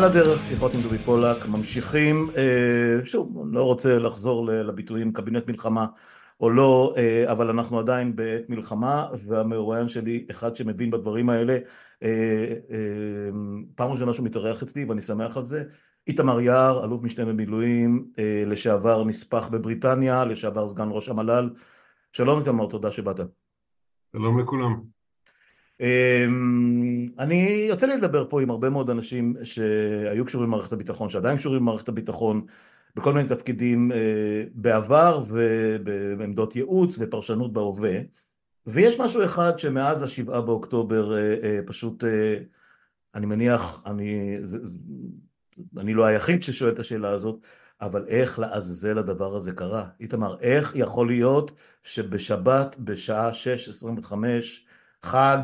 על הדרך, שיחות עם דובי פולק, ממשיכים, אה, שוב, לא רוצה לחזור לביטויים קבינט מלחמה או לא, אה, אבל אנחנו עדיין בעת מלחמה, והמרואיין שלי, אחד שמבין בדברים האלה, אה, פעם ראשונה שהוא מתארח אצלי ואני שמח על זה, איתמר יער, אלוף משנה במילואים, לשעבר נספח בבריטניה, לשעבר סגן ראש המל"ל, שלום איתמר, תודה שבאת. שלום לכולם. אמ, אני יוצא לי לדבר פה עם הרבה מאוד אנשים שהיו קשורים למערכת הביטחון, שעדיין קשורים למערכת הביטחון בכל מיני תפקידים אה, בעבר ובעמדות ייעוץ ופרשנות בהווה ויש משהו אחד שמאז השבעה באוקטובר אה, אה, פשוט אני מניח, אני, אני לא היחיד ששואל את השאלה הזאת אבל איך לעזאזל הדבר הזה קרה? איתמר, איך יכול להיות שבשבת בשעה 6.25 חג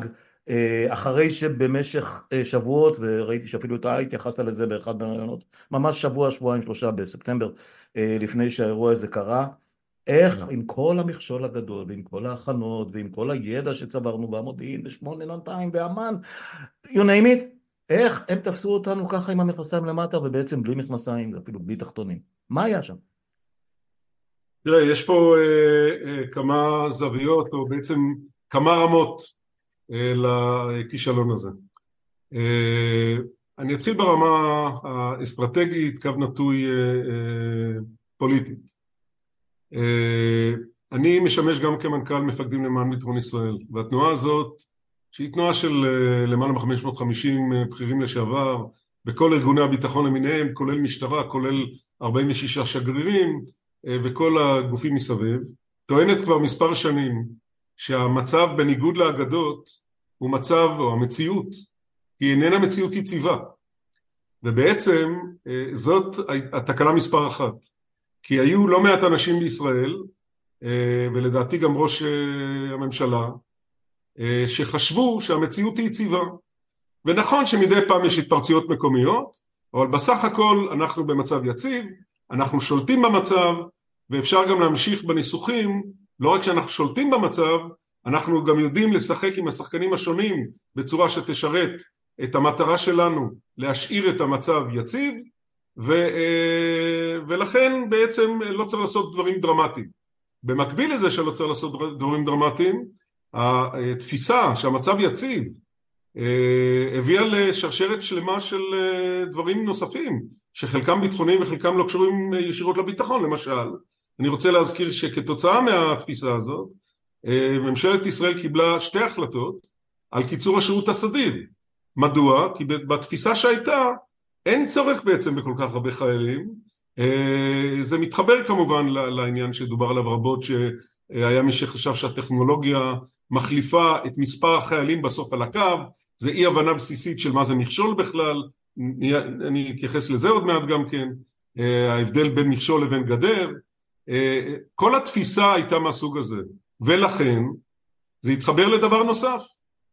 אחרי שבמשך אה, שבועות, וראיתי שאפילו אתה התייחסת לזה באחד מהרעיונות, ממש שבוע, שבועיים, שלושה בספטמבר, אה, לפני שהאירוע הזה קרה, איך עם כל המכשול הגדול, ועם כל ההכנות, ועם כל הידע שצברנו במודיעין, ושמונה נתיים, ואמ"ן, you name it, איך הם תפסו אותנו ככה עם המכנסיים למטה, ובעצם בלי מכנסיים, אפילו בלי תחתונים? מה היה שם? תראה, יש פה אה, אה, כמה זוויות, או בעצם כמה רמות אה, לכישלון הזה. אה, אני אתחיל ברמה האסטרטגית, קו נטוי אה, פוליטית. אני משמש גם כמנכ"ל מפקדים למען ביטחון ישראל, והתנועה הזאת, שהיא תנועה של למעלה מ-550 בכירים לשעבר, בכל ארגוני הביטחון למיניהם, כולל משטרה, כולל 46 שגרירים וכל הגופים מסביב, טוענת כבר מספר שנים שהמצב בניגוד לאגדות הוא מצב, או המציאות, היא איננה מציאות יציבה. ובעצם אה, זאת התקלה מספר אחת. כי היו לא מעט אנשים בישראל, אה, ולדעתי גם ראש אה, הממשלה, שחשבו שהמציאות היא יציבה. ונכון שמדי פעם יש התפרצויות מקומיות, אבל בסך הכל אנחנו במצב יציב, אנחנו שולטים במצב, ואפשר גם להמשיך בניסוחים לא רק שאנחנו שולטים במצב, אנחנו גם יודעים לשחק עם השחקנים השונים בצורה שתשרת את המטרה שלנו להשאיר את המצב יציב ו, אה, ולכן בעצם לא צריך לעשות דברים דרמטיים. במקביל לזה שלא צריך לעשות דברים דרמטיים, התפיסה שהמצב יציב אה, הביאה לשרשרת שלמה של אה, דברים נוספים שחלקם ביטחוניים וחלקם לא קשורים ישירות לביטחון למשל אני רוצה להזכיר שכתוצאה מהתפיסה הזאת, ממשלת ישראל קיבלה שתי החלטות על קיצור השירות הסדיר. מדוע? כי בתפיסה שהייתה אין צורך בעצם בכל כך הרבה חיילים. אה, זה מתחבר כמובן לעניין שדובר עליו רבות, שהיה מי שחשב שהטכנולוגיה מחליפה את מספר החיילים בסוף על הקו, זה אי הבנה בסיסית של מה זה מכשול בכלל, אני אתייחס לזה עוד מעט גם כן, אה, ההבדל בין מכשול לבין גדר, כל התפיסה הייתה מהסוג הזה, ולכן זה התחבר לדבר נוסף.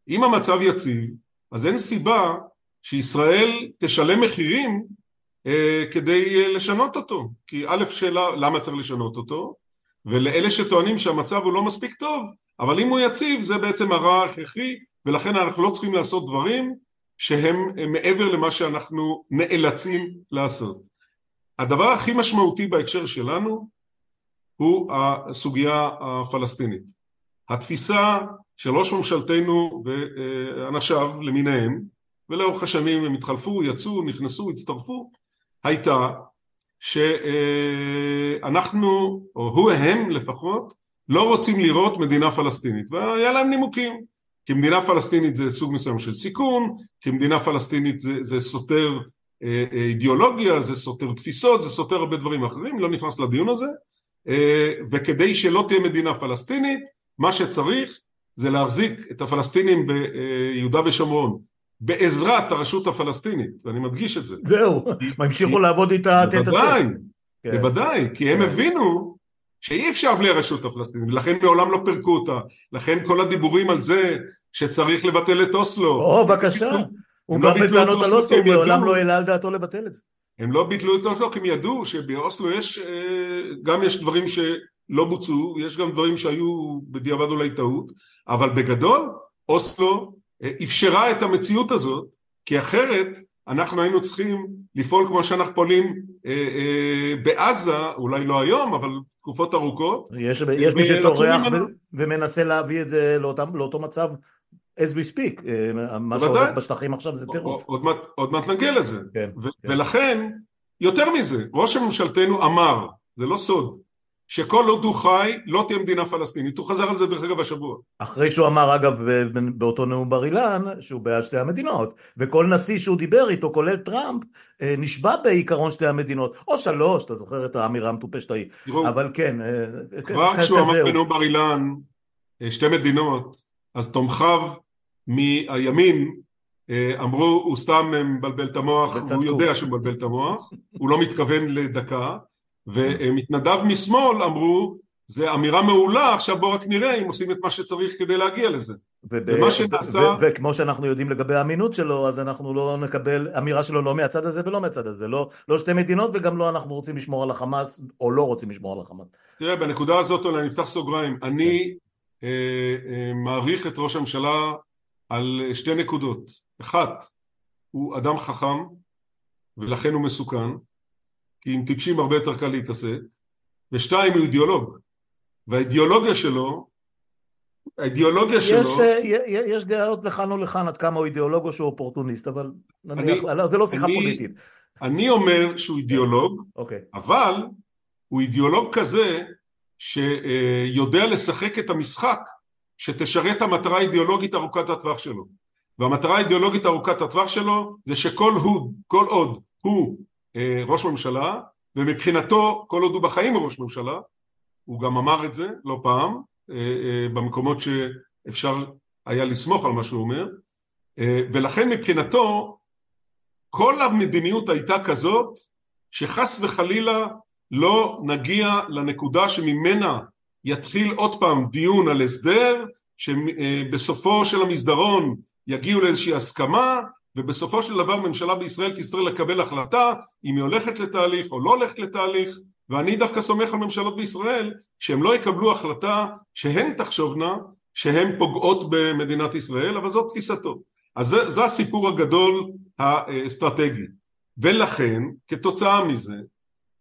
אם המצב יציב, אז אין סיבה שישראל תשלם מחירים אה, כדי לשנות אותו. כי א', שאלה למה צריך לשנות אותו, ולאלה שטוענים שהמצב הוא לא מספיק טוב, אבל אם הוא יציב זה בעצם הרע ההכרחי, ולכן אנחנו לא צריכים לעשות דברים שהם מעבר למה שאנחנו נאלצים לעשות. הדבר הכי משמעותי בהקשר שלנו הוא הסוגיה הפלסטינית. התפיסה של ראש ממשלתנו ואנשיו למיניהם, ולאורך השנים הם התחלפו, יצאו, נכנסו, הצטרפו, הייתה שאנחנו, או הוא הם לפחות, לא רוצים לראות מדינה פלסטינית, והיה להם נימוקים. כי מדינה פלסטינית זה סוג מסוים של סיכון, כי מדינה פלסטינית זה, זה סותר אה, אה, אידיאולוגיה, זה סותר תפיסות, זה סותר הרבה דברים אחרים, לא נכנס לדיון הזה, וכדי שלא תהיה מדינה פלסטינית מה שצריך זה להחזיק את הפלסטינים ביהודה ושומרון. בעזרת הרשות הפלסטינית ואני מדגיש את זה. זהו, המשיכו לעבוד איתה בוודאי, כן. בוודאי כי הם כן. הבינו שאי אפשר בלי הרשות הפלסטינית ולכן מעולם לא פירקו אותה. לכן כל הדיבורים על זה שצריך לבטל את אוסלו. או בבקשה. הוא בא לא בטענות על אוסלו, הוא מעולם לא העלה על דעתו לבטל את זה הם לא ביטלו את אוסלו כי הם ידעו שבאוסלו יש, אה, גם יש דברים שלא בוצעו, יש גם דברים שהיו בדיעבד אולי טעות, אבל בגדול אוסלו אה, אפשרה את המציאות הזאת, כי אחרת אנחנו היינו צריכים לפעול כמו שאנחנו פועלים אה, אה, בעזה, אולי לא היום, אבל תקופות ארוכות. יש, יש מי שטורח ומנסה להביא את זה לאותם, לאותו מצב as we speak, אה, מה שהולך בשטחים עכשיו זה טירוף. עוד, עוד מעט נגיע לזה. כן, כן. ולכן, יותר מזה, ראש הממשלתנו אמר, זה לא סוד, שכל עוד הוא חי לא תהיה מדינה פלסטינית, הוא חזר על זה דרך אגב השבוע. אחרי שהוא אמר אגב באותו נאום בר אילן שהוא בעד שתי המדינות, וכל נשיא שהוא דיבר איתו כולל טראמפ אה, נשבע בעיקרון שתי המדינות, או שלוש, אתה זוכר את האמירה המטופשת ההיא, אבל כן. אה, כבר כשהוא אמר בנאום בר אילן שתי מדינות, אז תומכיו מהימין אמרו הוא סתם מבלבל את המוח, הוא יודע שהוא מבלבל את המוח, הוא לא מתכוון לדקה. ומתנדב משמאל אמרו זה אמירה מעולה עכשיו בוא רק נראה אם עושים את מה שצריך כדי להגיע לזה. ומה שנעשה וכמו שאנחנו יודעים לגבי האמינות שלו אז אנחנו לא נקבל אמירה שלו לא מהצד הזה ולא מהצד הזה. לא, לא שתי מדינות וגם לא אנחנו רוצים לשמור על החמאס או לא רוצים לשמור על החמאס. תראה בנקודה הזאת אולי נפתח סוגריים. אני כן. אה, אה, מעריך את ראש הממשלה על שתי נקודות אחת הוא אדם חכם ולכן הוא מסוכן כי עם טיפשים הרבה יותר קל להתעסק, ושתיים הוא אידיאולוג, והאידיאולוגיה שלו, האידיאולוגיה יש, שלו... יש, יש דעות לכאן או לכאן עד כמה הוא אידיאולוג או שהוא אופורטוניסט, אבל נניח, אני, זה לא שיחה אני, פוליטית. אני אומר שהוא אידיאולוג, okay. אוקיי. אבל הוא אידיאולוג כזה שיודע לשחק את המשחק שתשרת המטרה האידיאולוגית ארוכת הטווח שלו. והמטרה האידיאולוגית ארוכת הטווח שלו זה שכל הוא, כל עוד הוא אה, ראש ממשלה, ומבחינתו כל עוד הוא בחיים הוא ראש ממשלה, הוא גם אמר את זה לא פעם, אה, אה, במקומות שאפשר היה לסמוך על מה שהוא אומר, ולכן מבחינתו כל המדיניות הייתה כזאת שחס וחלילה לא נגיע לנקודה שממנה יתחיל עוד פעם דיון על הסדר שבסופו של המסדרון יגיעו לאיזושהי הסכמה ובסופו של דבר ממשלה בישראל תצטרך לקבל החלטה אם היא הולכת לתהליך או לא הולכת לתהליך ואני דווקא סומך על ממשלות בישראל שהם לא יקבלו החלטה שהן תחשובנה שהן פוגעות במדינת ישראל אבל זאת תפיסתו. אז זה, זה הסיפור הגדול האסטרטגי. ולכן כתוצאה מזה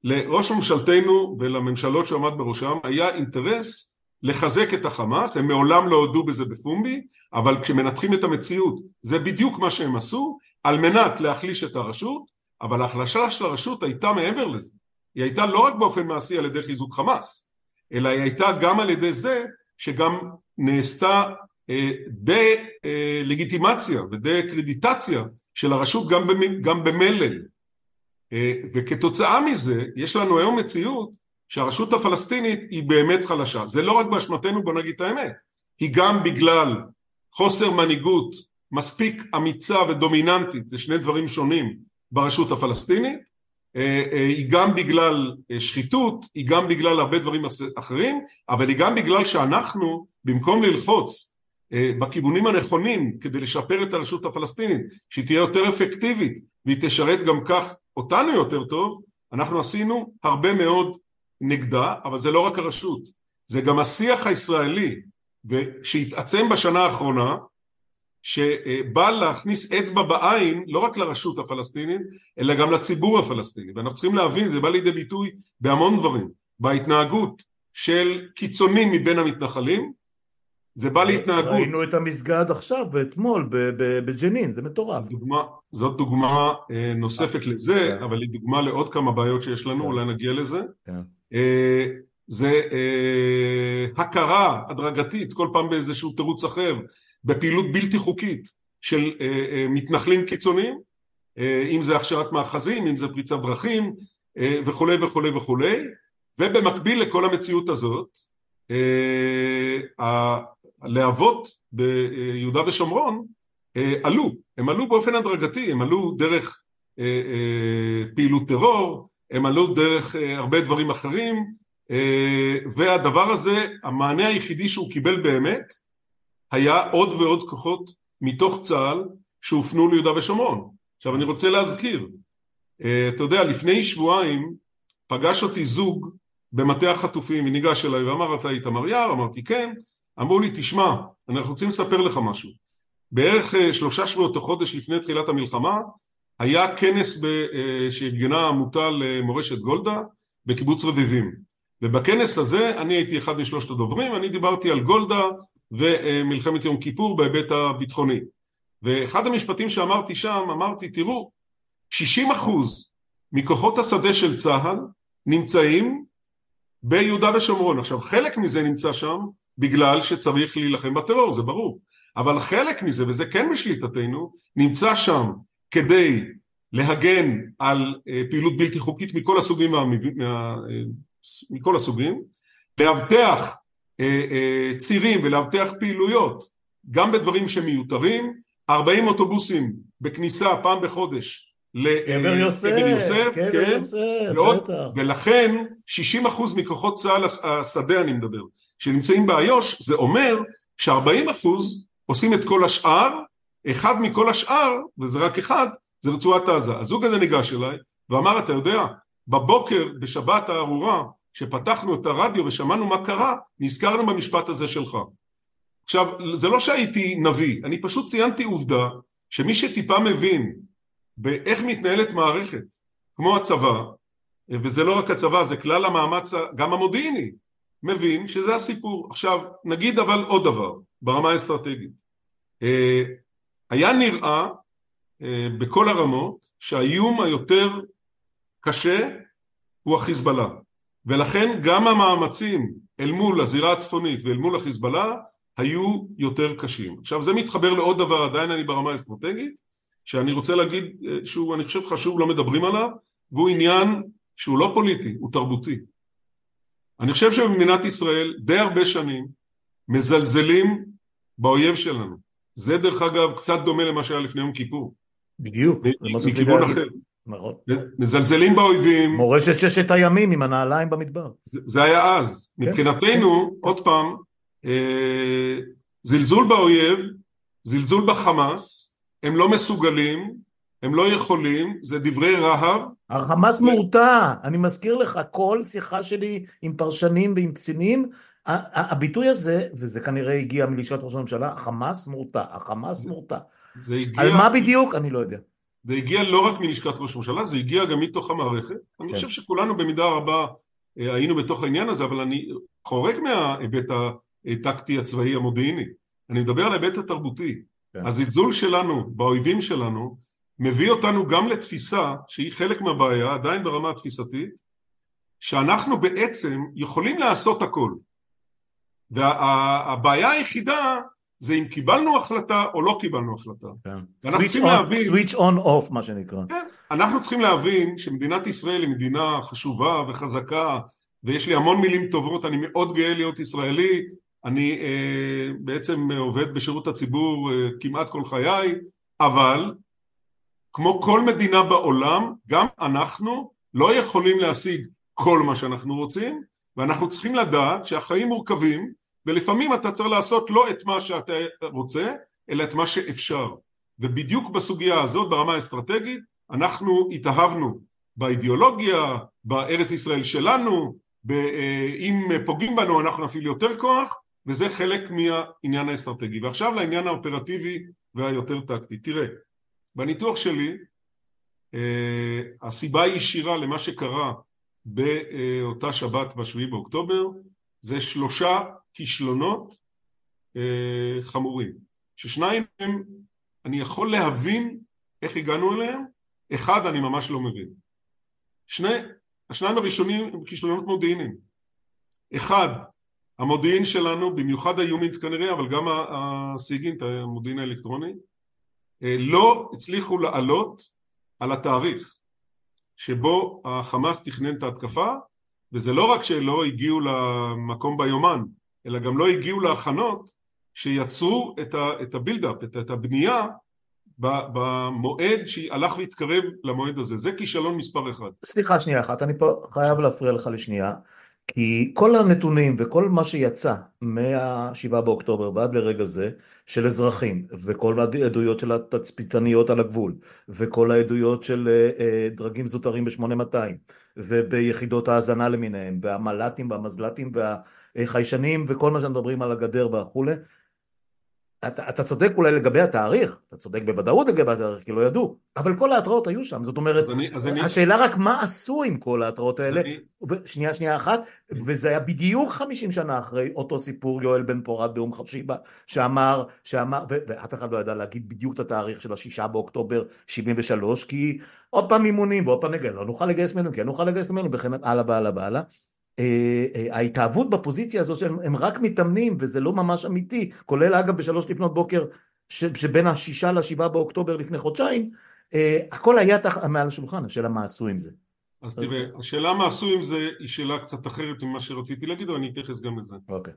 לראש ממשלתנו ולממשלות שהוא עמד בראשם היה אינטרס לחזק את החמאס, הם מעולם לא הודו בזה בפומבי, אבל כשמנתחים את המציאות זה בדיוק מה שהם עשו, על מנת להחליש את הרשות, אבל ההחלשה של הרשות הייתה מעבר לזה, היא הייתה לא רק באופן מעשי על ידי חיזוק חמאס, אלא היא הייתה גם על ידי זה שגם נעשתה אה, דה אה, לגיטימציה ודה קרדיטציה של הרשות גם, במ, גם במלל, וכתוצאה מזה יש לנו היום מציאות שהרשות הפלסטינית היא באמת חלשה. זה לא רק באשמתנו, בוא נגיד את האמת, היא גם בגלל חוסר מנהיגות מספיק אמיצה ודומיננטית, זה שני דברים שונים ברשות הפלסטינית, אה, אה, היא גם בגלל אה, שחיתות, היא גם בגלל הרבה דברים אחרים, אבל היא גם בגלל שאנחנו, במקום ללחוץ בכיוונים הנכונים כדי לשפר את הרשות הפלסטינית, שהיא תהיה יותר אפקטיבית והיא תשרת גם כך אותנו יותר טוב, אנחנו עשינו הרבה מאוד נגדה, אבל זה לא רק הרשות, זה גם השיח הישראלי שהתעצם בשנה האחרונה, שבא להכניס אצבע בעין לא רק לרשות הפלסטינית, אלא גם לציבור הפלסטיני. ואנחנו צריכים להבין, זה בא לידי ביטוי בהמון דברים. בהתנהגות של קיצונים מבין המתנחלים, זה בא להתנהגות. ראינו את המסגד עכשיו ואתמול בג'נין, זה מטורף. דוגמה, זאת דוגמה אה, נוספת לזה, כן. אבל היא דוגמה לעוד כמה בעיות שיש לנו, כן. אולי נגיע לזה. כן. אה, זה אה, הכרה הדרגתית כל פעם באיזשהו תירוץ אחר בפעילות בלתי חוקית של אה, מתנחלים קיצוניים אם זה הכשרת מאחזים אם זה פריצת דרכים וכולי וכולי וכולי ובמקביל לכל המציאות הזאת הלהבות ביהודה ושומרון עלו הם עלו באופן הדרגתי הם עלו דרך פעילות טרור הם עלו דרך אה, הרבה דברים אחרים אה, והדבר הזה, המענה היחידי שהוא קיבל באמת היה עוד ועוד כוחות מתוך צה"ל שהופנו ליהודה ושומרון. עכשיו אני רוצה להזכיר, אה, אתה יודע לפני שבועיים פגש אותי זוג במטה החטופים וניגש אליי ואמר אתה איתמר יער? אמרתי כן, אמרו לי תשמע אנחנו רוצים לספר לך משהו. בערך שלושה שבועות או חודש לפני תחילת המלחמה היה כנס שארגנה עמותה למורשת גולדה בקיבוץ רביבים. ובכנס הזה אני הייתי אחד משלושת הדוברים, אני דיברתי על גולדה ומלחמת יום כיפור בהיבט הביטחוני. ואחד המשפטים שאמרתי שם, אמרתי תראו 60 אחוז מכוחות השדה של צה"ל נמצאים ביהודה ושומרון. עכשיו חלק מזה נמצא שם בגלל שצריך להילחם בטרור, זה ברור. אבל חלק מזה, וזה כן בשליטתנו, נמצא שם כדי להגן על אה, פעילות בלתי חוקית מכל הסוגים, וה... מה... אה, מכל הסוגים, לאבטח אה, צירים ולאבטח פעילויות גם בדברים שמיותרים, 40 אוטובוסים בכניסה פעם בחודש קבר יוסף, יוסף, קבר כן, יוסף, ועוד, בטח. ולכן 60% מכוחות צה"ל השדה אני מדבר, שנמצאים באיו"ש, זה אומר ש-40% עושים את כל השאר, אחד מכל השאר, וזה רק אחד, זה רצועת עזה. הזוג הזה ניגש אליי ואמר, אתה יודע, בבוקר בשבת הארורה, כשפתחנו את הרדיו ושמענו מה קרה, נזכרנו במשפט הזה שלך. עכשיו, זה לא שהייתי נביא, אני פשוט ציינתי עובדה שמי שטיפה מבין באיך מתנהלת מערכת כמו הצבא, וזה לא רק הצבא, זה כלל המאמץ גם המודיעיני, מבין שזה הסיפור. עכשיו, נגיד אבל עוד דבר ברמה האסטרטגית. אה, היה נראה אה, בכל הרמות שהאיום היותר קשה הוא החיזבאללה ולכן גם המאמצים אל מול הזירה הצפונית ואל מול החיזבאללה היו יותר קשים. עכשיו זה מתחבר לעוד דבר, עדיין אני ברמה האסטרטגית, שאני רוצה להגיד אה, שהוא אני חושב חשוב לא מדברים עליו והוא עניין שהוא לא פוליטי, הוא תרבותי. אני חושב שבמדינת ישראל די הרבה שנים מזלזלים באויב שלנו. זה דרך אגב קצת דומה למה שהיה לפני יום כיפור. בדיוק. מכיוון אחר. נכון. מזלזלים באויבים. מורשת ששת הימים עם הנעליים במדבר. זה, זה היה אז. כן. מבחינתנו, עוד פעם, אה, זלזול באויב, זלזול בחמאס, הם לא מסוגלים, הם לא יכולים, זה דברי רהב. החמאס ו... מורתע, אני מזכיר לך, כל שיחה שלי עם פרשנים ועם קצינים, הביטוי הזה, וזה כנראה הגיע מלשכת ראש הממשלה, החמאס מורתע, החמאס מורתע. זה הגיע... על מה בדיוק? אני לא יודע. זה הגיע לא רק מלשכת ראש הממשלה, זה הגיע גם מתוך המערכת. כן. אני חושב שכולנו במידה רבה אה, היינו בתוך העניין הזה, אבל אני חורג מההיבט הטקטי הצבאי המודיעיני. אני מדבר על ההיבט התרבותי. כן. הזלזול שלנו באויבים שלנו מביא אותנו גם לתפיסה שהיא חלק מהבעיה, עדיין ברמה התפיסתית, שאנחנו בעצם יכולים לעשות הכל. והבעיה וה, היחידה זה אם קיבלנו החלטה או לא קיבלנו החלטה. כן. צריכים on, להבין... switch on off מה שנקרא. כן. אנחנו צריכים להבין שמדינת ישראל היא מדינה חשובה וחזקה ויש לי המון מילים טובות, אני מאוד גאה להיות ישראלי, אני אה, בעצם עובד בשירות הציבור אה, כמעט כל חיי, אבל כמו כל מדינה בעולם, גם אנחנו לא יכולים להשיג כל מה שאנחנו רוצים, ואנחנו צריכים לדעת שהחיים מורכבים, ולפעמים אתה צריך לעשות לא את מה שאתה רוצה, אלא את מה שאפשר. ובדיוק בסוגיה הזאת, ברמה האסטרטגית, אנחנו התאהבנו באידיאולוגיה, בארץ ישראל שלנו, אה, אם פוגעים בנו אנחנו נפעיל יותר כוח, וזה חלק מהעניין האסטרטגי. ועכשיו לעניין האופרטיבי והיותר טקטי. תראה, בניתוח שלי אה, הסיבה הישירה למה שקרה באותה שבת בשביעי באוקטובר זה שלושה כישלונות אה, חמורים. ששניים הם אני יכול להבין איך הגענו אליהם אחד אני ממש לא מבין. שני, השניים הראשונים הם כישלונות מודיעיניים. אחד המודיעין שלנו במיוחד היומית כנראה אבל גם הסיגינט המודיעין האלקטרוני לא הצליחו לעלות על התאריך שבו החמאס תכנן את ההתקפה וזה לא רק שלא הגיעו למקום ביומן אלא גם לא הגיעו להכנות שיצרו את הבילדאפ, את הבנייה במועד שהלך והתקרב למועד הזה. זה כישלון מספר אחד. סליחה שנייה אחת, אני פה חייב להפריע לך לשנייה. כי כל הנתונים וכל מה שיצא מה-7 באוקטובר ועד לרגע זה של אזרחים וכל העדויות של התצפיתניות על הגבול וכל העדויות של אה, אה, דרגים זוטרים ב-8200 וביחידות ההאזנה למיניהם והמל"טים והמזל"טים והחיישנים וכל מה שמדברים על הגדר וכולי אתה, אתה צודק אולי לגבי התאריך, אתה צודק בוודאות לגבי התאריך, כי לא ידעו, אבל כל ההתראות היו שם, זאת אומרת, אז אני, אז אני, השאלה רק מה עשו עם כל ההתראות האלה, אני, שנייה שנייה אחת, וזה היה בדיוק 50 שנה אחרי אותו סיפור יואל בן פורת באום חשיבה, שאמר, שאמר, ו- ואף אחד לא ידע להגיד בדיוק את התאריך של השישה באוקטובר 73, כי עוד פעם אימונים ועוד פעם נגד, לא נוכל לגייס ממנו, כן נוכל לגייס ממנו, וכן הלאה והלאה והלאה. אה, אה, ההתאהבות בפוזיציה הזו שהם הם רק מתאמנים וזה לא ממש אמיתי, כולל אגב בשלוש לפנות בוקר ש, שבין השישה לשבעה באוקטובר לפני חודשיים, אה, הכל היה תח... מעל השולחן, השאלה מה עשו עם זה. אז תראה, השאלה מה עשו עם זה היא שאלה קצת אחרת ממה שרציתי להגיד, אבל אני אתייחס גם לזה. אוקיי.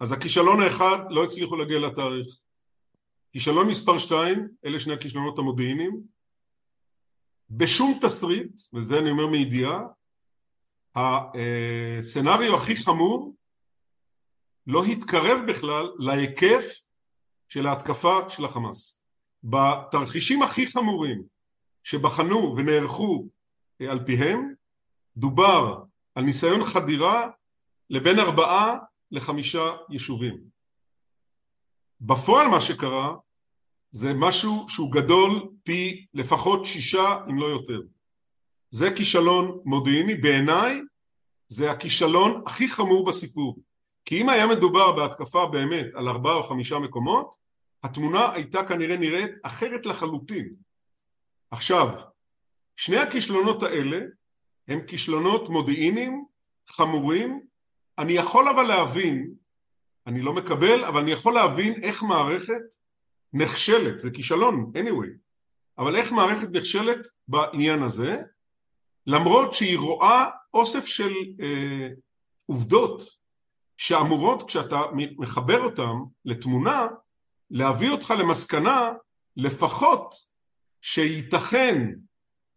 אז הכישלון האחד, לא הצליחו להגיע לתאריך. כישלון מספר שתיים, אלה שני הכישלונות המודיעיניים. בשום תסריט, וזה אני אומר מידיעה, הסצנריו הכי חמור לא התקרב בכלל להיקף של ההתקפה של החמאס. בתרחישים הכי חמורים שבחנו ונערכו אה, על פיהם, דובר על ניסיון חדירה לבין ארבעה לחמישה יישובים. בפועל מה שקרה זה משהו שהוא גדול פי לפחות שישה אם לא יותר. זה כישלון מודיעיני, בעיניי זה הכישלון הכי חמור בסיפור. כי אם היה מדובר בהתקפה באמת על ארבעה או חמישה מקומות, התמונה הייתה כנראה נראית אחרת לחלוטין. עכשיו, שני הכישלונות האלה הם כישלונות מודיעיניים חמורים. אני יכול אבל להבין, אני לא מקבל, אבל אני יכול להבין איך מערכת נכשלת, זה כישלון anyway, אבל איך מערכת נכשלת בעניין הזה, למרות שהיא רואה אוסף של אה, עובדות שאמורות כשאתה מחבר אותן לתמונה להביא אותך למסקנה לפחות שייתכן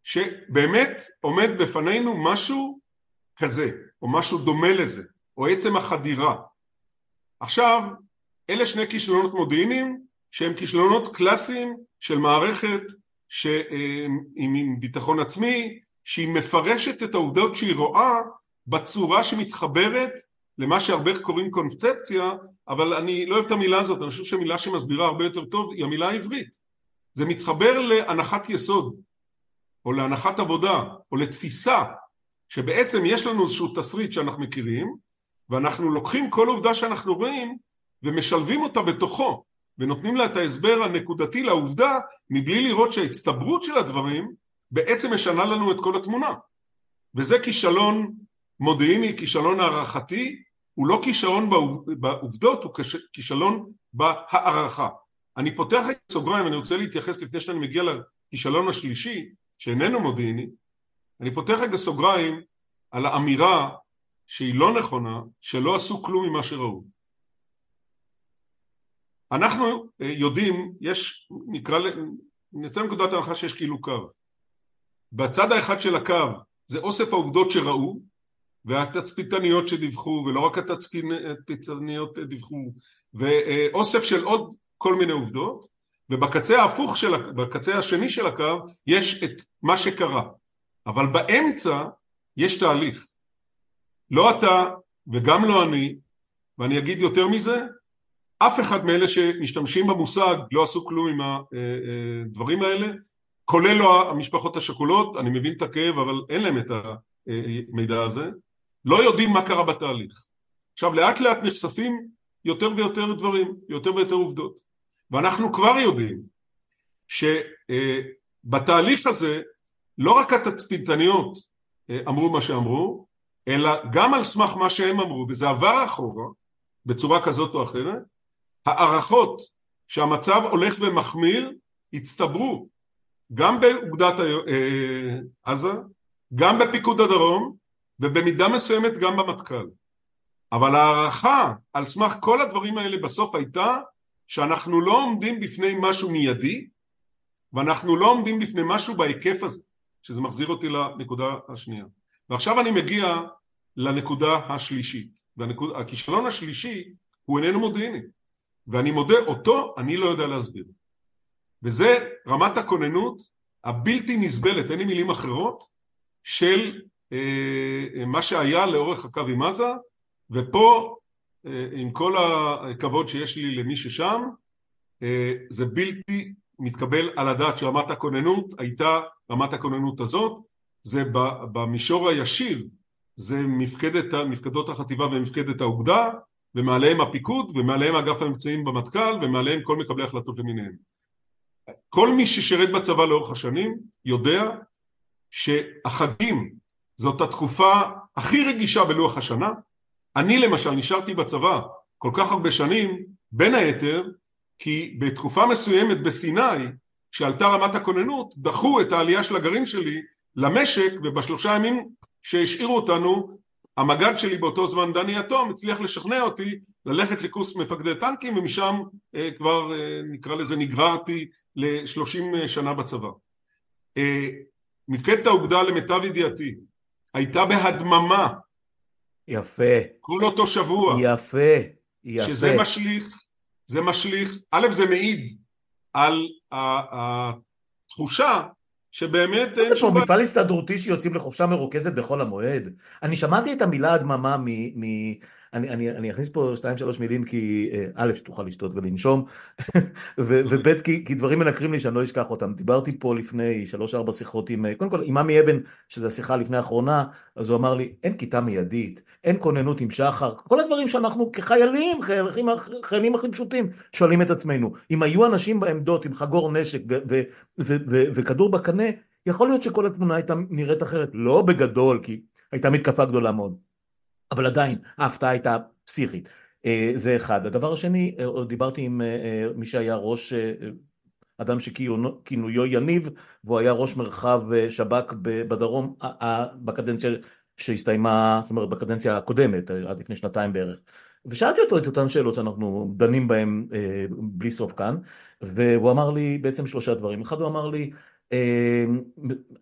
שבאמת עומד בפנינו משהו כזה או משהו דומה לזה או עצם החדירה. עכשיו אלה שני כישלונות מודיעיניים שהם כישלונות קלאסיים של מערכת עם ביטחון עצמי שהיא מפרשת את העובדות שהיא רואה בצורה שמתחברת למה שהרבה קוראים קונספציה, אבל אני לא אוהב את המילה הזאת, אני חושב שהמילה שמסבירה הרבה יותר טוב היא המילה העברית. זה מתחבר להנחת יסוד, או להנחת עבודה, או לתפיסה, שבעצם יש לנו איזשהו תסריט שאנחנו מכירים, ואנחנו לוקחים כל עובדה שאנחנו רואים ומשלבים אותה בתוכו, ונותנים לה את ההסבר הנקודתי לעובדה, מבלי לראות שההצטברות של הדברים בעצם משנה לנו את כל התמונה. וזה כישלון מודיעיני, כישלון הערכתי, הוא לא כישלון בעובדות, הוא כישלון בהערכה. אני פותח את סוגריים, אני רוצה להתייחס לפני שאני מגיע לכישלון השלישי, שאיננו מודיעיני, אני פותח רגע סוגריים על האמירה שהיא לא נכונה, שלא עשו כלום ממה שראו. אנחנו יודעים, יש, נקרא, נצא מנקודת ההנחה שיש כאילו קו. בצד האחד של הקו זה אוסף העובדות שראו והתצפיתניות שדיווחו ולא רק התצפיתניות דיווחו ואוסף של עוד כל מיני עובדות ובקצה ההפוך של, בקצה השני של הקו יש את מה שקרה. אבל באמצע יש תהליך. לא אתה וגם לא אני ואני אגיד יותר מזה אף אחד מאלה שמשתמשים במושג לא עשו כלום עם הדברים האלה כולל לא המשפחות השכולות, אני מבין את הכאב אבל אין להם את המידע הזה, לא יודעים מה קרה בתהליך. עכשיו לאט לאט נחשפים יותר ויותר דברים, יותר ויותר עובדות, ואנחנו כבר יודעים שבתהליך הזה לא רק התצפיתניות אמרו מה שאמרו, אלא גם על סמך מה שהם אמרו, וזה עבר אחורה בצורה כזאת או אחרת, הערכות שהמצב הולך ומחמיר הצטברו גם באוגדת אה, עזה, גם בפיקוד הדרום ובמידה מסוימת גם במטכ"ל. אבל ההערכה על סמך כל הדברים האלה בסוף הייתה שאנחנו לא עומדים בפני משהו מיידי ואנחנו לא עומדים בפני משהו בהיקף הזה, שזה מחזיר אותי לנקודה השנייה. ועכשיו אני מגיע לנקודה השלישית, והכישלון השלישי הוא איננו מודיעיני, ואני מודה, אותו אני לא יודע להסביר. וזה רמת הכוננות הבלתי נסבלת, אין לי מילים אחרות, של אה, מה שהיה לאורך הקו עם עזה, ופה אה, עם כל הכבוד שיש לי למי ששם, זה בלתי מתקבל על הדעת שרמת הכוננות הייתה רמת הכוננות הזאת, זה במישור הישיר, זה מפקדת, מפקדות החטיבה ומפקדת האוגדה, ומעליהם הפיקוד, ומעליהם אגף המבצעים במטכ"ל, ומעליהם כל מקבלי החלטות למיניהם. כל מי ששירת בצבא לאורך השנים יודע שהחגים זאת התקופה הכי רגישה בלוח השנה. אני למשל נשארתי בצבא כל כך הרבה שנים, בין היתר כי בתקופה מסוימת בסיני, כשעלתה רמת הכוננות, דחו את העלייה של הגרעין שלי למשק, ובשלושה ימים שהשאירו אותנו, המג"ד שלי באותו זמן, דני יתום, הצליח לשכנע אותי ללכת לקורס מפקדי טנקים, ומשם אה, כבר, אה, נקרא לזה, נגררתי לשלושים שנה בצבא. אה, מפקדת האוגדה, למיטב ידיעתי, הייתה בהדממה. יפה. כל אותו שבוע. יפה. יפה. שזה משליך זה משליך, א' זה מעיד על התחושה שבאמת אין שום... זה פה מפעל הסתדרותי שיוצאים לחופשה מרוכזת בחול המועד. אני שמעתי את המילה הדממה מ... אני, אני, אני אכניס פה שתיים שלוש מילים כי אה, א', שתוכל לשתות ולנשום, וב', כי, כי דברים מנקרים לי שאני לא אשכח אותם. דיברתי פה לפני שלוש ארבע שיחות עם, אה, קודם כל עם עמי אבן, שזו השיחה לפני האחרונה, אז הוא אמר לי, אין כיתה מיידית, אין כוננות עם שחר, כל הדברים שאנחנו כחיילים, חיילים, חיילים הכי פשוטים, שואלים את עצמנו. אם היו אנשים בעמדות עם חגור נשק וכדור בקנה, יכול להיות שכל התמונה הייתה נראית אחרת, לא בגדול, כי הייתה מתקפה גדולה מאוד. אבל עדיין ההפתעה הייתה פסיכית. אה, זה אחד. הדבר השני, אה, דיברתי עם אה, מי שהיה ראש, אדם שכינויו יניב, והוא היה ראש מרחב שב"כ בדרום בקדנציה שהסתיימה, זאת אומרת בקדנציה הקודמת, עד לפני שנתיים בערך. ושאלתי אותו את אותן שאלות שאנחנו דנים בהן בלי סוף כאן, והוא אמר לי בעצם שלושה דברים. אחד הוא אמר לי,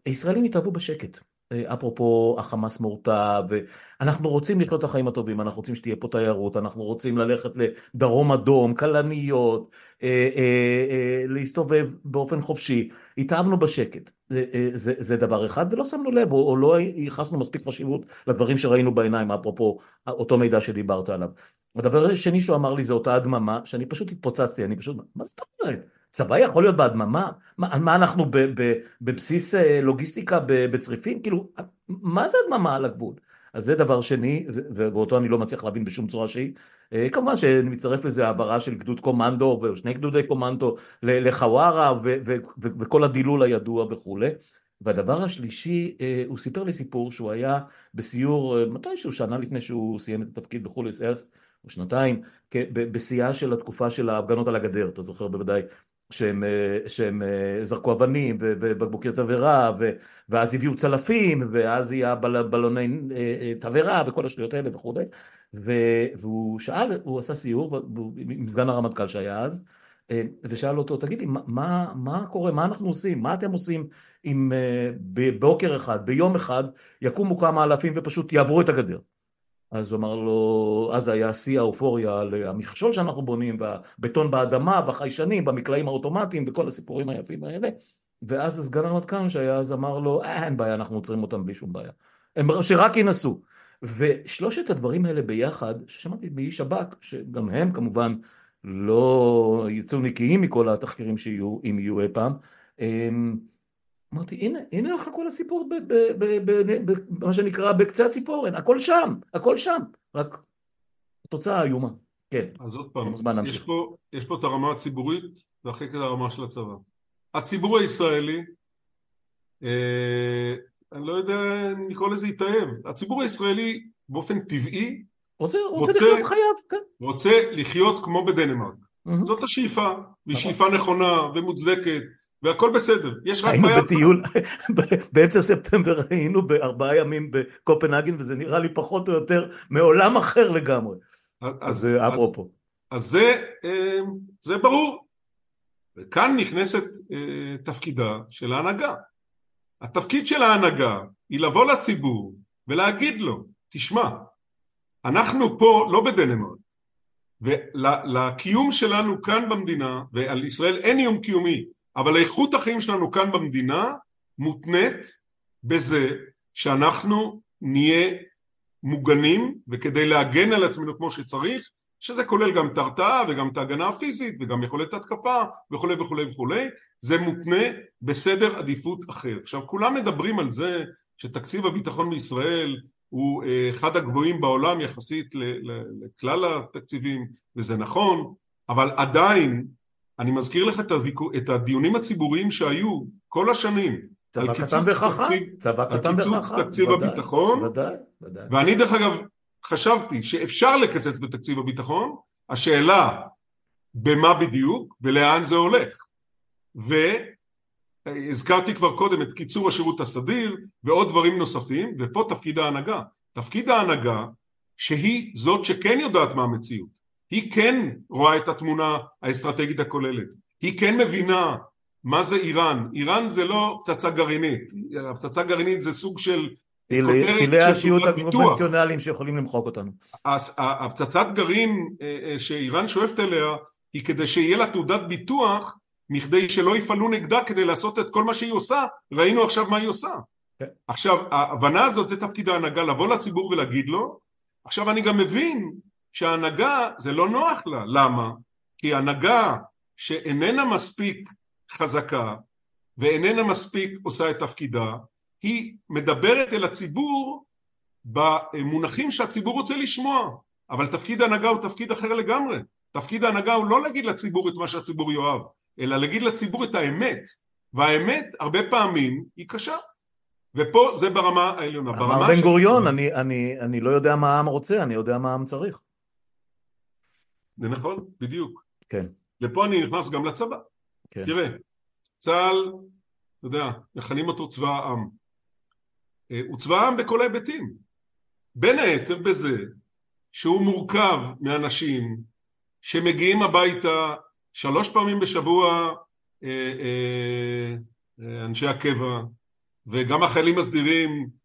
הישראלים התאהבו בשקט. אפרופו החמאס מורתע, ואנחנו רוצים לחיות את החיים הטובים, אנחנו רוצים שתהיה פה תיירות, אנחנו רוצים ללכת לדרום אדום, כלניות, אה, אה, אה, להסתובב באופן חופשי, התאהבנו בשקט, זה, זה, זה דבר אחד, ולא שמנו לב, או, או לא ייחסנו מספיק חשיבות לדברים שראינו בעיניים, אפרופו אותו מידע שדיברת עליו. הדבר השני שהוא אמר לי זה אותה הדממה, שאני פשוט התפוצצתי, אני פשוט, מה זאת אומרת? צבא יכול להיות בהדממה? מה, מה אנחנו ב, ב, בבסיס אה, לוגיסטיקה בצריפין? כאילו, מה זה הדממה על הגבול? אז זה דבר שני, ואותו אני לא מצליח להבין בשום צורה שהיא. אה, כמובן שאני מצטרף לזה העברה של גדוד קומנדו ושני גדודי קומנדו לחווארה וכל הדילול הידוע וכולי. והדבר השלישי, אה, הוא סיפר לי סיפור שהוא היה בסיור מתישהו שנה לפני שהוא סיים את התפקיד סייס, או שנתיים, בשיאה של התקופה של ההפגנות על הגדר, אתה זוכר בוודאי שהם, אה, שהם אה, זרקו אבנים ובקבוקי תבערה ואז הביאו צלפים ואז יהיה בל, בלוני אה, תבערה וכל השטויות האלה וכולי והוא שאל, הוא עשה סיור עם סגן הרמטכ"ל שהיה אז ושאל אותו תגיד לי מה, מה קורה, מה אנחנו עושים, מה אתם עושים אם בבוקר אחד, ביום אחד יקומו כמה אלפים ופשוט יעברו את הגדר אז הוא אמר לו, אז היה שיא האופוריה על המכשול שאנחנו בונים, והבטון באדמה, והחיישנים, במקלעים האוטומטיים, וכל הסיפורים היפים האלה. ואז הסגן הרמטכ"ל שהיה אז אמר לו, אה, אין בעיה, אנחנו עוצרים אותם בלי שום בעיה. הם שרק ינסו. ושלושת הדברים האלה ביחד, ששמעתי מאיש שב"כ, שגם הם כמובן לא יצאו נקיים מכל התחקירים שיהיו, אם יהיו אי פעם, אמרתי, הנה, הנה לך כל הסיפור במה שנקרא בקצה הציפורן, הכל שם, הכל שם, רק התוצאה איומה. כן. אז עוד פעם, יש פה, יש פה את הרמה הציבורית ואחרי כזה הרמה של הצבא. הציבור הישראלי, אה, אני לא יודע אם לקרוא לזה התאהב, הציבור הישראלי באופן טבעי רוצה, רוצה, רוצה לחיות חייו, כן. רוצה לחיות כמו בדנמרק. Mm-hmm. זאת השאיפה, והיא נכון. שאיפה נכונה ומוצדקת. והכל בסדר, יש רק בעיה... היינו בטיול, באמצע ספטמבר היינו בארבעה ימים בקופנהגן וזה נראה לי פחות או יותר מעולם אחר לגמרי. אז, אז אפרופו. אז זה, אה, זה ברור. וכאן נכנסת אה, תפקידה של ההנהגה. התפקיד של ההנהגה היא לבוא לציבור ולהגיד לו, תשמע, אנחנו פה לא בדנמרק, ולקיום שלנו כאן במדינה, ועל ישראל אין איום קיומי, אבל איכות החיים שלנו כאן במדינה מותנית בזה שאנחנו נהיה מוגנים וכדי להגן על עצמנו כמו שצריך שזה כולל גם את ההרתעה וגם את ההגנה הפיזית וגם יכולת התקפה וכולי וכולי וכולי, זה מותנה בסדר עדיפות אחר. עכשיו כולם מדברים על זה שתקציב הביטחון בישראל הוא אה, אחד הגבוהים בעולם יחסית לכלל התקציבים וזה נכון, אבל עדיין אני מזכיר לך את הדיונים הציבוריים שהיו כל השנים צבא קטן וחכם, צבא קטן על קיצוץ תקציב הביטחון, ודאי, ודאי. ואני דרך אגב חשבתי שאפשר לקצץ בתקציב הביטחון, השאלה במה בדיוק ולאן זה הולך. והזכרתי כבר קודם את קיצור השירות הסדיר ועוד דברים נוספים, ופה תפקיד ההנהגה. תפקיד ההנהגה שהיא זאת שכן יודעת מה המציאות. היא כן רואה את התמונה האסטרטגית הכוללת. היא כן מבינה מה זה איראן. איראן זה לא פצצה גרעינית. הפצצה גרעינית זה סוג של טילי השיעוט הקונבנציונליים שיכולים למחוק אותנו. הפצצת גרעין אה, אה, שאיראן שואפת אליה היא כדי שיהיה לה תעודת ביטוח מכדי שלא יפעלו נגדה כדי לעשות את כל מה שהיא עושה, ראינו עכשיו מה היא עושה. כן. עכשיו ההבנה הזאת זה תפקיד ההנהגה לבוא לציבור ולהגיד לו, עכשיו אני גם מבין שההנהגה זה לא נוח לה, למה? כי הנהגה שאיננה מספיק חזקה ואיננה מספיק עושה את תפקידה היא מדברת אל הציבור במונחים שהציבור רוצה לשמוע. אבל תפקיד ההנהגה הוא תפקיד אחר לגמרי. תפקיד ההנהגה הוא לא להגיד לציבור את מה שהציבור יאהב אלא להגיד לציבור את האמת. והאמת הרבה פעמים היא קשה. ופה זה ברמה העליונה. אמר בן גוריון אני, אני, אני לא יודע מה העם רוצה אני יודע מה העם צריך זה נכון בדיוק. כן. ופה אני נכנס גם לצבא. כן. תראה צה"ל אתה יודע מכנים אותו צבא העם. אה, הוא צבא העם בכל ההיבטים. בין היתר בזה שהוא מורכב מאנשים שמגיעים הביתה שלוש פעמים בשבוע אה, אה, אנשי הקבע וגם החיילים הסדירים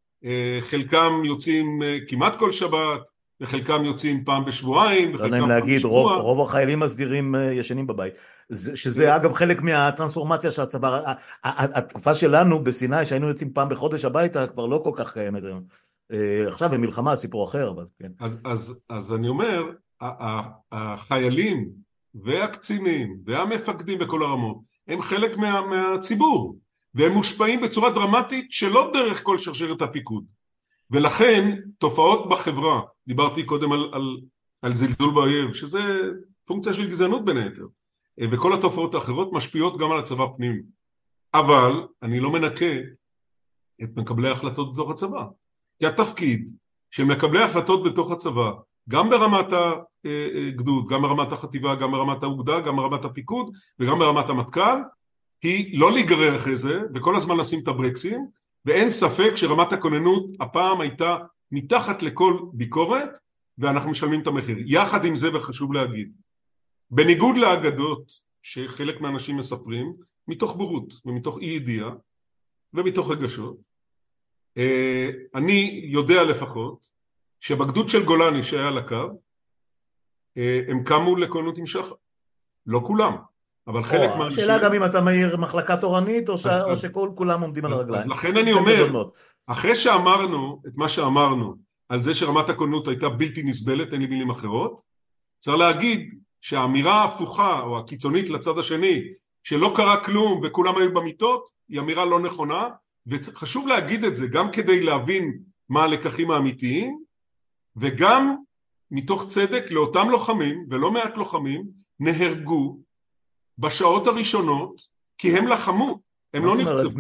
חלקם יוצאים כמעט כל שבת וחלקם יוצאים פעם בשבועיים לא נעים להגיד, רוב, רוב החיילים הסדירים ישנים בבית שזה אגב חלק מהטרנספורמציה של הצבא, התקופה שלנו בסיני שהיינו יוצאים פעם בחודש הביתה כבר לא כל כך קיימת היום. אה, עכשיו במלחמה סיפור אחר אבל כן. אז, אז, אז אני אומר החיילים והקצינים והמפקדים בכל הרמות הם חלק מה, מהציבור והם מושפעים בצורה דרמטית שלא דרך כל שרשרת הפיקוד ולכן תופעות בחברה, דיברתי קודם על, על, על זלזול באויב שזה פונקציה של גזענות בין היתר וכל התופעות האחרות משפיעות גם על הצבא פנימי. אבל אני לא מנקה את מקבלי ההחלטות בתוך הצבא. כי התפקיד של מקבלי ההחלטות בתוך הצבא, גם ברמת הגדוד, גם ברמת החטיבה, גם ברמת האוגדה, גם ברמת הפיקוד וגם ברמת המטכ"ל, היא לא להיגרר אחרי זה וכל הזמן לשים את הברקסים, ואין ספק שרמת הכוננות הפעם הייתה מתחת לכל ביקורת ואנחנו משלמים את המחיר. יחד עם זה וחשוב להגיד, בניגוד לאגדות שחלק מהאנשים מספרים, מתוך בורות ומתוך אי ידיעה ומתוך רגשות, אה, אני יודע לפחות שבגדוד של גולני שהיה על הקו אה, הם קמו לכהנות עם שחר. לא כולם, אבל חלק מהאנשים... השאלה גם אם אתה מעיר מחלקה תורנית או, ש... או שכולם עומדים על הרגליים. אז לכן אני אומר, אחרי שאמרנו את מה שאמרנו על זה שרמת הכוננות הייתה בלתי נסבלת, אין לי מילים אחרות, צריך להגיד שהאמירה ההפוכה או הקיצונית לצד השני שלא קרה כלום וכולם היו במיטות היא אמירה לא נכונה וחשוב להגיד את זה גם כדי להבין מה הלקחים האמיתיים וגם מתוך צדק לאותם לוחמים ולא מעט לוחמים נהרגו בשעות הראשונות כי הם לחמו הם לא נרצחו.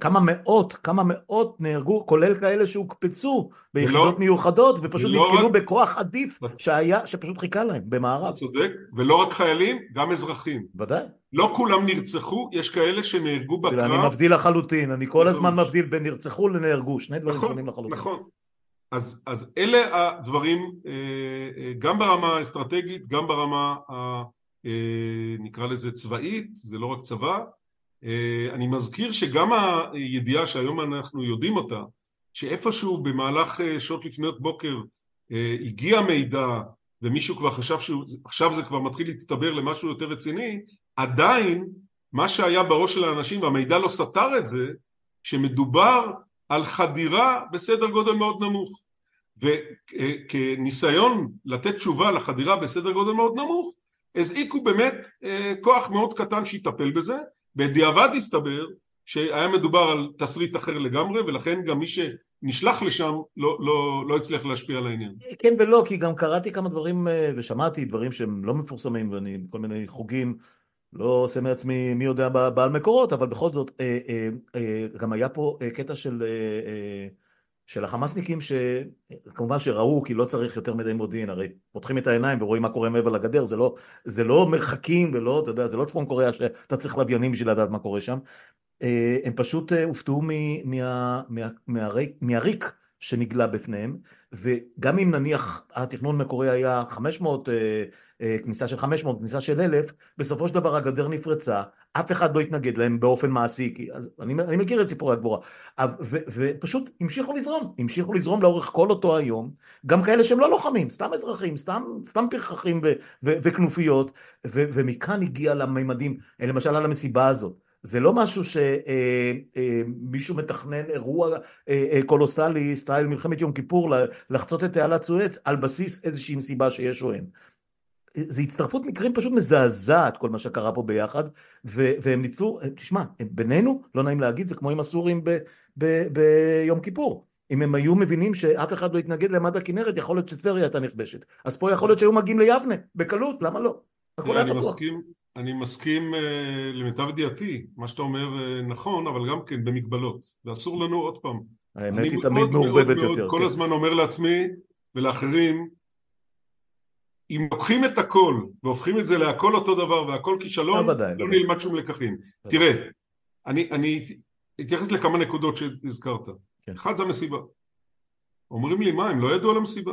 כמה מאות, כמה מאות נהרגו, כולל כאלה שהוקפצו ביחידות מיוחדות ופשוט נתקלו בכוח עדיף שהיה, שפשוט חיכה להם במערב. אתה צודק, ולא רק חיילים, גם אזרחים. ודאי. לא כולם נרצחו, יש כאלה שנהרגו בקרב. אני מבדיל לחלוטין, אני כל הזמן מבדיל בין נרצחו לנהרגו, שני דברים נכון, שונים לחלוטין. נכון, אז, אז אלה הדברים, אה, אה, גם ברמה האסטרטגית, גם ברמה, אה, נקרא לזה צבאית, זה לא רק צבא, אה, אני מזכיר שגם הידיעה שהיום אנחנו יודעים אותה, שאיפשהו במהלך אה, שעות לפנות בוקר אה, הגיע מידע ומישהו כבר חשב שעכשיו זה כבר מתחיל להצטבר למשהו יותר רציני, עדיין מה שהיה בראש של האנשים והמידע לא סתר את זה, שמדובר על חדירה בסדר גודל מאוד נמוך. וכניסיון לתת תשובה לחדירה בסדר גודל מאוד נמוך הזעיקו באמת כוח מאוד קטן שיטפל בזה בדיעבד הסתבר שהיה מדובר על תסריט אחר לגמרי ולכן גם מי שנשלח לשם לא, לא, לא הצליח להשפיע על העניין. כן ולא כי גם קראתי כמה דברים ושמעתי דברים שהם לא מפורסמים ואני בכל מיני חוגים לא עושה מעצמי מי יודע בעל מקורות אבל בכל זאת גם היה פה קטע של של החמאסניקים שכמובן שראו כי לא צריך יותר מדי מודיעין הרי פותחים את העיניים ורואים מה קורה מעבר לגדר זה לא, זה לא מרחקים ולא אתה יודע זה לא צפון קוריאה שאתה צריך לוויינים בשביל לדעת מה קורה שם. הם פשוט הופתעו מה, מה, מה, מהריק שנגלה בפניהם וגם אם נניח התכנון מקורי היה 500 כניסה של 500 כניסה של 1,000 בסופו של דבר הגדר נפרצה אף אחד לא התנגד להם באופן מעשי כי אז אני, אני מכיר את סיפורי הגבורה. ופשוט המשיכו לזרום המשיכו לזרום לאורך כל אותו היום גם כאלה שהם לא לוחמים סתם אזרחים סתם, סתם פרחחים וכנופיות ומכאן הגיע לממדים למשל על המסיבה הזאת זה לא משהו שמישהו מתכנן אירוע קולוסלי סטייל מלחמת יום כיפור לחצות את תעלת סואץ על בסיס איזושהי מסיבה שיש או אין. זה הצטרפות מקרים פשוט מזעזעת כל מה שקרה פה ביחד והם ניצלו, תשמע בינינו לא נעים להגיד זה כמו עם הסורים ביום כיפור אם הם היו מבינים שאף אחד לא יתנגד למד הכנרת יכול להיות שטבריה הייתה נכבשת אז פה יכול להיות שהיו מגיעים ליבנה בקלות למה לא? אני מסכים אני מסכים למיטב ידיעתי, מה שאתה אומר נכון, אבל גם כן במגבלות, ואסור לנו עוד פעם. האמת היא תמיד מעורבבת יותר. אני כל כן. הזמן אומר לעצמי ולאחרים, אם לוקחים את הכל והופכים את זה להכל אותו דבר והכל כישלון, לא, לא נלמד שום לקחים. תראה, אני, אני אתייחס לכמה נקודות שהזכרת. כן. אחד זה המסיבה. אומרים לי, מה, הם לא ידעו על המסיבה?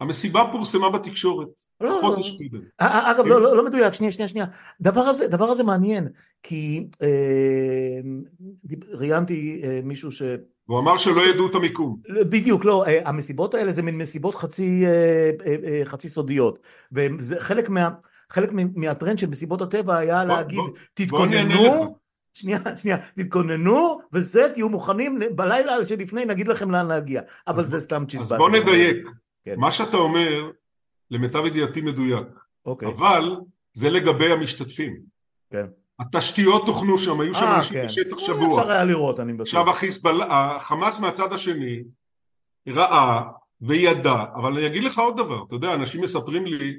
המסיבה פורסמה בתקשורת, לא, חודש קודם. אה, אה, אגב, לא, לא, לא מדויק, שנייה, שנייה, שנייה. דבר הזה, דבר הזה מעניין, כי אה, ראיינתי אה, מישהו ש... הוא אמר שלא ידעו את המיקום. בדיוק, לא, אה, המסיבות האלה זה מין מסיבות חצי, חצי סודיות, וזה חלק מה... חלק מהטרנד של מסיבות הטבע היה בוא, להגיד, בוא, תתכוננו, שנייה, שנייה, תתכוננו וזה, תהיו מוכנים בלילה שלפני נגיד לכם לאן להגיע, אבל זה סתם צ'יזבט. אז בוא נדייק. כן. מה שאתה אומר, למיטב ידיעתי מדויק. אוקיי. אבל זה לגבי המשתתפים. כן. התשתיות תוכנו שם, היו שם אה, אנשים כן. בשטח שבוע. אפשר היה לראות, אני בטוח. עכשיו החיזבאללה, החמאס מהצד השני ראה וידע, אבל אני אגיד לך עוד דבר, אתה יודע, אנשים מספרים לי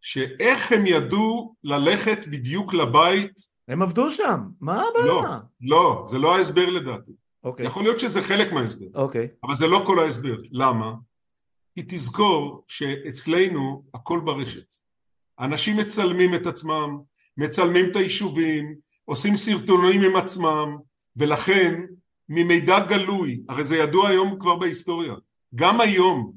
שאיך הם ידעו ללכת בדיוק לבית הם עבדו שם, מה הבעיה? לא, לא, זה לא ההסבר לדעתי. אוקיי. יכול להיות שזה חלק מההסבר. אוקיי. אבל זה לא כל ההסבר. למה? כי תזכור שאצלנו הכל ברשת. אנשים מצלמים את עצמם, מצלמים את היישובים, עושים סרטונים עם עצמם, ולכן ממידע גלוי, הרי זה ידוע היום כבר בהיסטוריה, גם היום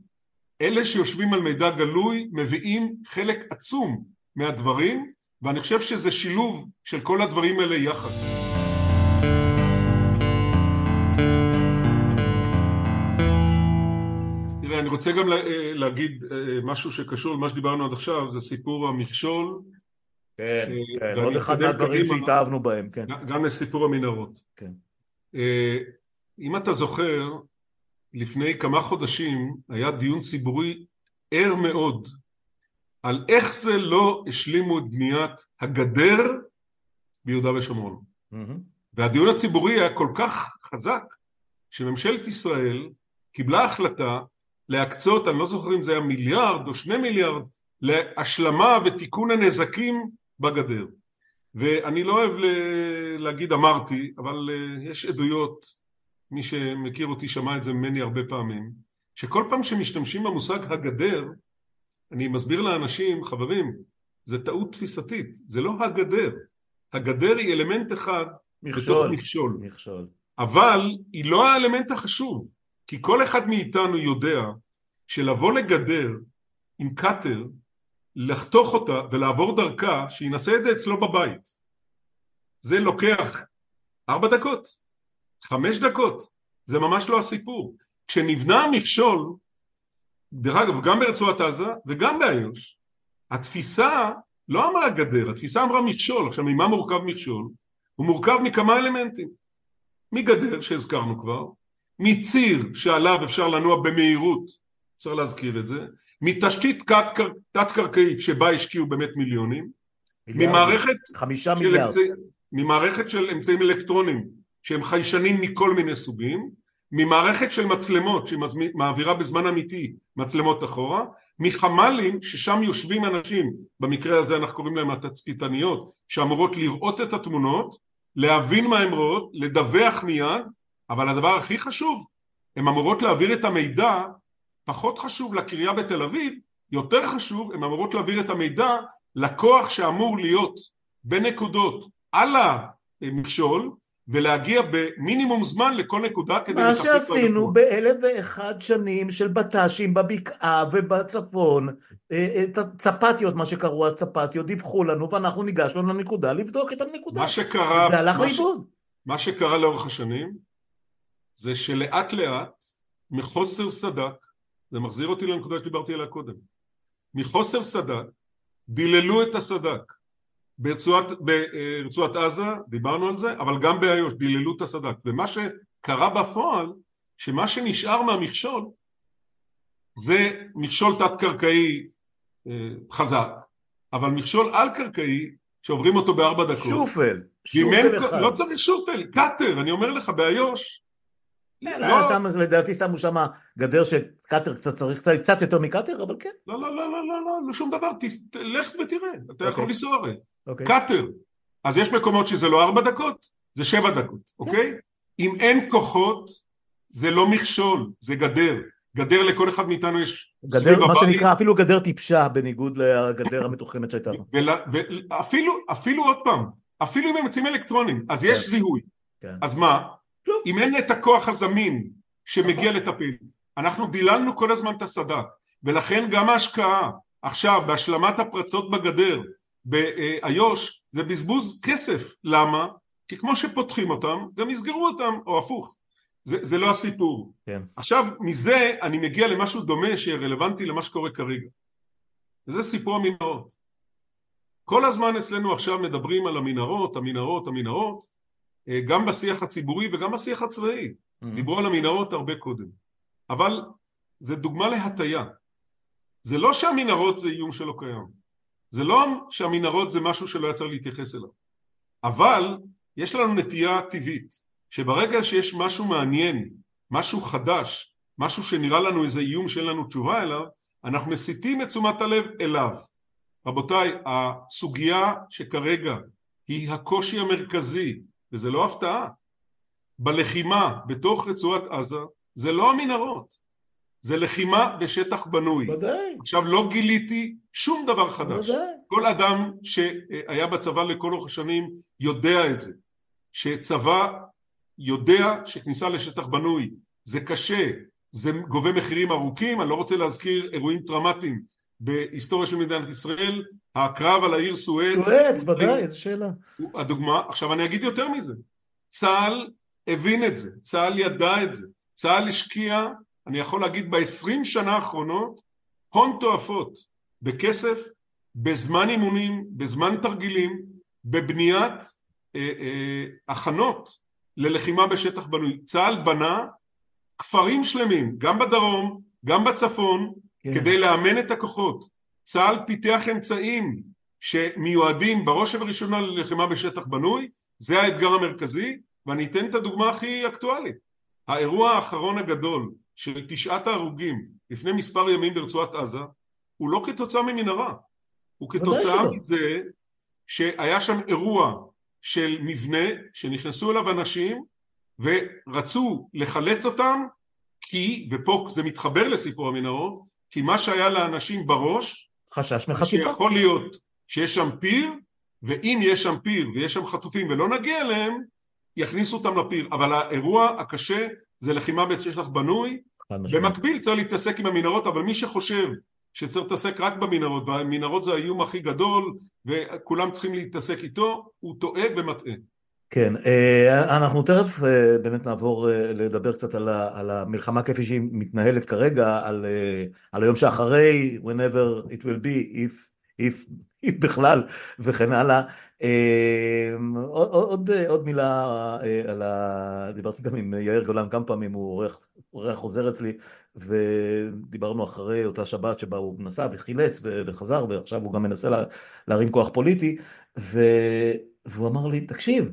אלה שיושבים על מידע גלוי מביאים חלק עצום מהדברים, ואני חושב שזה שילוב של כל הדברים האלה יחד. אני רוצה גם אה, להגיד אה, משהו שקשור למה שדיברנו עד עכשיו, זה סיפור המכשול. כן, אה, כן, עוד אחד מהדברים שהתאהבנו בהם, כן. גם לסיפור המנהרות. כן. אם אתה זוכר, לפני כמה חודשים היה דיון ציבורי ער מאוד על איך זה לא השלימו את בניית הגדר ביהודה ושומרון. Mm-hmm. והדיון הציבורי היה כל כך חזק שממשלת ישראל קיבלה החלטה להקצות, אני לא זוכר אם זה היה מיליארד או שני מיליארד, להשלמה ותיקון הנזקים בגדר. ואני לא אוהב להגיד אמרתי, אבל אה, יש עדויות, מי שמכיר אותי שמע את זה ממני הרבה פעמים, שכל פעם שמשתמשים במושג הגדר, אני מסביר לאנשים, חברים, זה טעות תפיסתית, זה לא הגדר. הגדר היא אלמנט אחד מכשול, בתוך מכשול. מכשול. אבל היא לא האלמנט החשוב. כי כל אחד מאיתנו יודע שלבוא לגדר עם קאטר, לחתוך אותה ולעבור דרכה, שינסה את זה אצלו בבית. זה לוקח ארבע דקות, חמש דקות, זה ממש לא הסיפור. כשנבנה המכשול, דרך אגב, גם ברצועת עזה וגם באיו"ש, התפיסה לא אמרה גדר, התפיסה אמרה מכשול. עכשיו, ממה מורכב מכשול? הוא מורכב מכמה אלמנטים. מגדר שהזכרנו כבר, מציר שעליו אפשר לנוע במהירות, צריך להזכיר את זה, מתשתית תת-קרקעית שבה השקיעו באמת מיליונים, ממערכת, חמישה מיליארד, אמצע, ממערכת של אמצעים אלקטרוניים שהם חיישנים מכל מיני סוגים, ממערכת של מצלמות שמעבירה בזמן אמיתי מצלמות אחורה, מחמ"לים ששם יושבים אנשים, במקרה הזה אנחנו קוראים להם התצפיתניות, שאמורות לראות את התמונות, להבין מה הן רואות, לדווח מיד, אבל הדבר הכי חשוב, הן אמורות להעביר את המידע, פחות חשוב לקריה בתל אביב, יותר חשוב, הן אמורות להעביר את המידע לכוח שאמור להיות בנקודות על המכשול ולהגיע במינימום זמן לכל נקודה כדי... מה שעשינו באלף ואחד שנים של בט"שים בבקעה ובצפון, אה, אה, צפתיות, מה שקראו אז צפתיות, דיווחו לנו ואנחנו ניגשנו לנקודה לבדוק את הנקודה. מה שקרה... זה הלך לאיבוד. מה שקרה לאורך השנים זה שלאט לאט מחוסר סד"כ, זה מחזיר אותי לנקודה שדיברתי עליה קודם, מחוסר סד"כ דיללו את הסד"כ ברצועת, ברצועת עזה, דיברנו על זה, אבל גם באיו"ש, דיללו את הסד"כ. ומה שקרה בפועל, שמה שנשאר מהמכשול זה מכשול תת-קרקעי אה, חזק, אבל מכשול על-קרקעי שעוברים אותו בארבע דקות. שופל, שופל אחד. לא צריך שופל, קאטר, אני אומר לך, באיו"ש לדעתי שמו שם גדר שקאטר קצת צריך, קצת, יותר מקאטר, אבל כן. לא, לא, לא, לא, לא, לא, לא שום דבר, לך ותראה, אתה. יכול אוקיי. לנסוע הרי. Okay. קאטר. אז יש מקומות שזה לא ארבע דקות, זה שבע דקות, כן. אוקיי? אם אין כוחות, זה לא מכשול, זה גדר. גדר לכל אחד מאיתנו יש גדר, מה הבית. שנקרא, אפילו גדר טיפשה בניגוד לגדר המתוחמת שהייתה לנו. ואפילו, אפילו עוד פעם, אפילו אם הם יוצאים אלקטרונים, אז יש כן. זיהוי. כן. אז מה? לא. אם אין את הכוח הזמין שמגיע נכון. לטפל, אנחנו דיללנו כל הזמן את הסד"כ, ולכן גם ההשקעה עכשיו בהשלמת הפרצות בגדר באיו"ש זה בזבוז כסף, למה? כי כמו שפותחים אותם, גם יסגרו אותם, או הפוך. זה, זה לא הסיפור. כן. עכשיו, מזה אני מגיע למשהו דומה שרלוונטי למה שקורה כרגע. וזה סיפור המנהרות. כל הזמן אצלנו עכשיו מדברים על המנהרות, המנהרות, המנהרות, אה, גם בשיח הציבורי וגם בשיח הצבאי. Mm-hmm. דיברו על המנהרות הרבה קודם. אבל זה דוגמה להטיה. זה לא שהמנהרות זה איום שלא קיים. זה לא שהמנהרות זה משהו שלא היה צריך להתייחס אליו. אבל יש לנו נטייה טבעית, שברגע שיש משהו מעניין, משהו חדש, משהו שנראה לנו איזה איום שאין לנו תשובה אליו, אנחנו מסיטים את תשומת הלב אליו. רבותיי, הסוגיה שכרגע היא הקושי המרכזי וזה לא הפתעה. בלחימה בתוך רצועת עזה זה לא המנהרות, זה לחימה בשטח בנוי. ודאי. עכשיו לא גיליתי שום דבר חדש. ודאי. כל אדם שהיה בצבא לכל אורך השנים יודע את זה, שצבא יודע שכניסה לשטח בנוי זה קשה, זה גובה מחירים ארוכים, אני לא רוצה להזכיר אירועים טראומטיים בהיסטוריה של מדינת ישראל, הקרב על העיר סואץ. סואץ, ודאי, איזה שאלה. הדוגמה, עכשיו אני אגיד יותר מזה, צה"ל הבין את זה, צה"ל ידע את זה, צה"ל השקיע, אני יכול להגיד בעשרים שנה האחרונות, הון תועפות, בכסף, בזמן אימונים, בזמן תרגילים, בבניית אה, אה, הכנות ללחימה בשטח בנוי. צה"ל בנה כפרים שלמים, גם בדרום, גם בצפון, כן. כדי לאמן את הכוחות. צה"ל פיתח אמצעים שמיועדים בראש ובראשונה ללחימה בשטח בנוי, זה האתגר המרכזי, ואני אתן את הדוגמה הכי אקטואלית. האירוע האחרון הגדול של תשעת ההרוגים לפני מספר ימים ברצועת עזה, הוא לא כתוצאה ממנהרה, הוא כתוצאה מזה שהיה שם אירוע של מבנה שנכנסו אליו אנשים ורצו לחלץ אותם כי, ופה זה מתחבר לסיפור המנהרות, כי מה שהיה לאנשים בראש, חשש מחטיפה. שיכול להיות שיש שם פיר, ואם יש שם פיר ויש שם חטופים ולא נגיע אליהם, יכניסו אותם לפיר. אבל האירוע הקשה זה לחימה בשטח בנוי. במקביל צריך להתעסק עם המנהרות, אבל מי שחושב שצריך להתעסק רק במנהרות, והמנהרות זה האיום הכי גדול, וכולם צריכים להתעסק איתו, הוא טועה ומטעה. כן, אה, אנחנו תכף אה, באמת נעבור אה, לדבר קצת על המלחמה כפי שהיא מתנהלת כרגע, על, על היום שאחרי, whenever it will be, if if, if בכלל, וכן הלאה. עוד, עוד, עוד מילה על ה... דיברתי גם עם יאיר גולן כמה פעמים, הוא אורח, אורח חוזר אצלי, ודיברנו אחרי אותה שבת שבה הוא נסע וחילץ וחזר, ועכשיו הוא גם מנסה להרים כוח פוליטי, ו... והוא אמר לי, תקשיב,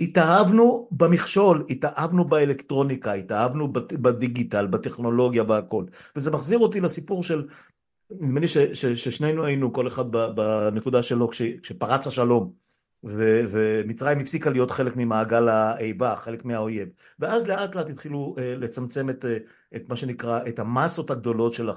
התאהבנו במכשול, התאהבנו באלקטרוניקה, התאהבנו בדיגיטל, בטכנולוגיה, והכל. וזה מחזיר אותי לסיפור של, נדמה לי ששנינו היינו, כל אחד בנקודה שלו, כשפרץ השלום. ומצרים הפסיקה להיות חלק ממעגל האיבה, חלק מהאויב. ואז לאט לאט התחילו לצמצם את, את מה שנקרא, את המסות הגדולות של,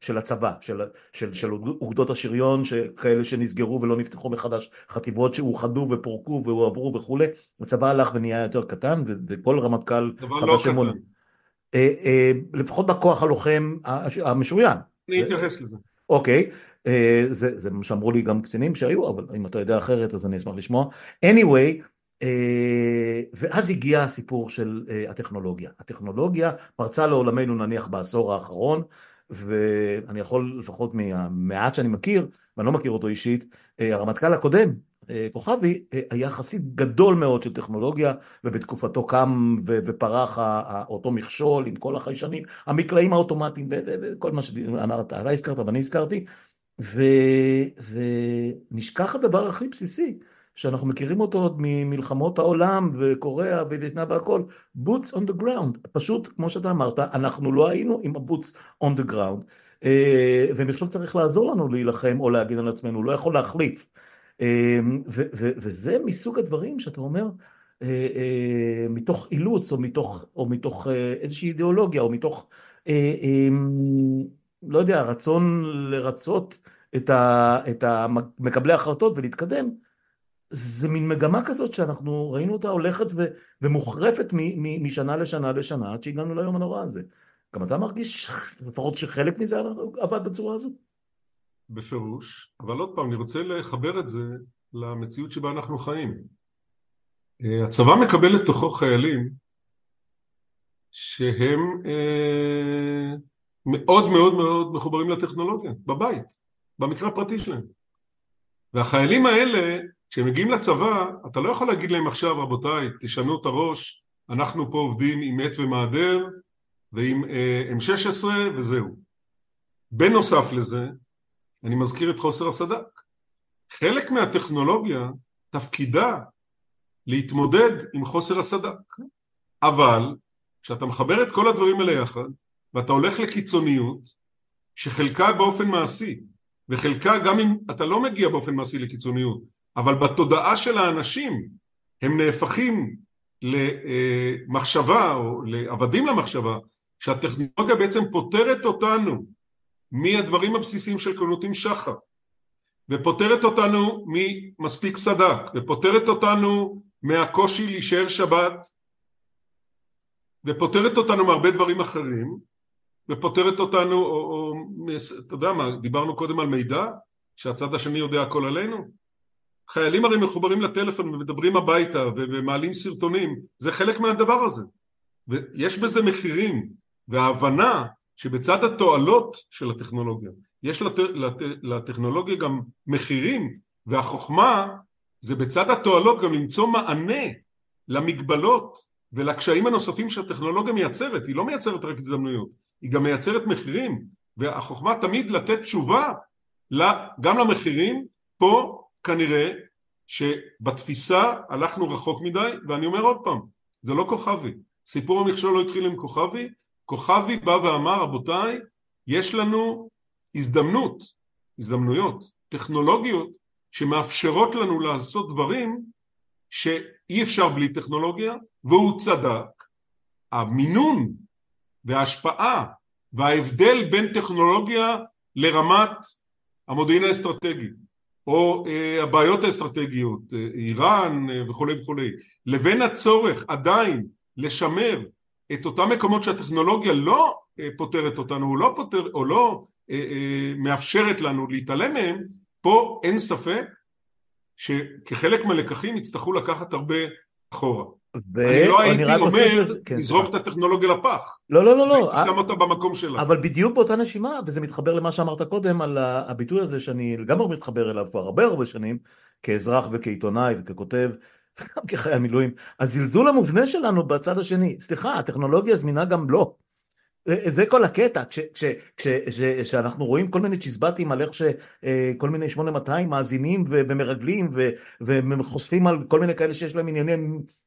של הצבא, של, של, של אוגדות השריון, כאלה שנסגרו ולא נפתחו מחדש, חטיבות שאוחדו ופורקו והועברו וכולי. הצבא הלך ונהיה יותר קטן, וכל רמטכ"ל חבש אמון. לא לפחות בכוח הלוחם המשוריין. אני אתייחס לזה. אוקיי. אה, זה, זה מה שאמרו לי גם קצינים שהיו, אבל אם אתה יודע אחרת אז אני אשמח לשמוע. anyway, אה, ואז הגיע הסיפור של אה, הטכנולוגיה. הטכנולוגיה פרצה לעולמנו נניח בעשור האחרון, ואני יכול לפחות מהמעט שאני מכיר, ואני לא מכיר אותו אישית, הרמטכ"ל הקודם, כוכבי, היה חסיד גדול מאוד של טכנולוגיה, ובתקופתו קם ופרח אותו מכשול עם כל החיישנים, המקלעים האוטומטיים וכל מה שאתה הזכרת ואני הזכרתי, ו... ונשכח הדבר הכי בסיסי, שאנחנו מכירים אותו עוד ממלחמות העולם וקוריאה ווייטנאם והכל, boots on the ground, פשוט כמו שאתה אמרת, אנחנו לא היינו עם ה-boots on the ground, אה, ומכשול צריך לעזור לנו להילחם או להגיד על עצמנו, לא יכול להחליף, אה, ו- ו- וזה מסוג הדברים שאתה אומר, אה, מתוך אילוץ או מתוך, או מתוך איזושהי אידיאולוגיה או מתוך לא יודע, רצון לרצות את, ה, את מקבלי ההחלטות ולהתקדם, זה מין מגמה כזאת שאנחנו ראינו אותה הולכת ו, ומוחרפת מ, מ, משנה לשנה לשנה עד שהגענו ליום הנורא הזה. גם אתה מרגיש לפחות שחלק מזה עבד בצורה הזאת? בפירוש, אבל עוד פעם, אני רוצה לחבר את זה למציאות שבה אנחנו חיים. אה, הצבא מקבל לתוכו חיילים שהם אה, מאוד מאוד מאוד מחוברים לטכנולוגיה, בבית, במקרה הפרטי שלהם. והחיילים האלה, כשהם מגיעים לצבא, אתה לא יכול להגיד להם עכשיו, רבותיי, תשנו את הראש, אנחנו פה עובדים עם עט ומעדר ועם אה, M16 וזהו. בנוסף לזה, אני מזכיר את חוסר הסד"כ. חלק מהטכנולוגיה, תפקידה להתמודד עם חוסר הסד"כ. אבל, כשאתה מחבר את כל הדברים האלה יחד, ואתה הולך לקיצוניות שחלקה באופן מעשי וחלקה גם אם אתה לא מגיע באופן מעשי לקיצוניות אבל בתודעה של האנשים הם נהפכים למחשבה או לעבדים למחשבה שהטכנולוגיה בעצם פותרת אותנו מהדברים הבסיסיים של קונותים שחר ופותרת אותנו ממספיק סדק ופותרת אותנו מהקושי להישאר שבת ופותרת אותנו מהרבה דברים אחרים ופותרת אותנו, או, או אתה יודע מה, דיברנו קודם על מידע, שהצד השני יודע הכל עלינו. חיילים הרי מחוברים לטלפון ומדברים הביתה ומעלים סרטונים, זה חלק מהדבר הזה. ויש בזה מחירים, וההבנה שבצד התועלות של הטכנולוגיה, יש לט... לט... לטכנולוגיה גם מחירים, והחוכמה זה בצד התועלות גם למצוא מענה למגבלות ולקשיים הנוספים שהטכנולוגיה מייצרת, היא לא מייצרת רק הזדמנויות, היא גם מייצרת מחירים, והחוכמה תמיד לתת תשובה גם למחירים, פה כנראה שבתפיסה הלכנו רחוק מדי, ואני אומר עוד פעם, זה לא כוכבי, סיפור המכשול לא התחיל עם כוכבי, כוכבי בא ואמר רבותיי, יש לנו הזדמנות, הזדמנויות, טכנולוגיות שמאפשרות לנו לעשות דברים שאי אפשר בלי טכנולוגיה, והוא צדק. המינון וההשפעה וההבדל בין טכנולוגיה לרמת המודיעין האסטרטגי או אה, הבעיות האסטרטגיות, אה, איראן אה, וכולי וכולי, לבין הצורך עדיין לשמר את אותם מקומות שהטכנולוגיה לא אה, פותרת אותנו או לא, פותר, או לא אה, אה, מאפשרת לנו להתעלם מהם, פה אין ספק שכחלק מהלקחים יצטרכו לקחת הרבה אחורה. אני לא הייתי אומר, כן, לזרוק את הטכנולוגיה לפח. לא, לא, לא, לא. הייתי שם אותה במקום שלה. אבל בדיוק באותה נשימה, וזה מתחבר למה שאמרת קודם, על הביטוי הזה שאני לגמרי מתחבר אליו כבר הרבה הרבה שנים, כאזרח וכעיתונאי וככותב, וגם כחייל מילואים, הזלזול המובנה שלנו בצד השני. סליחה, הטכנולוגיה זמינה גם לא. זה כל הקטע, כשאנחנו רואים כל מיני צ'יזבטים על איך שכל מיני 8200 מאזינים ומרגלים וחושפים על כל מיני כאלה שיש להם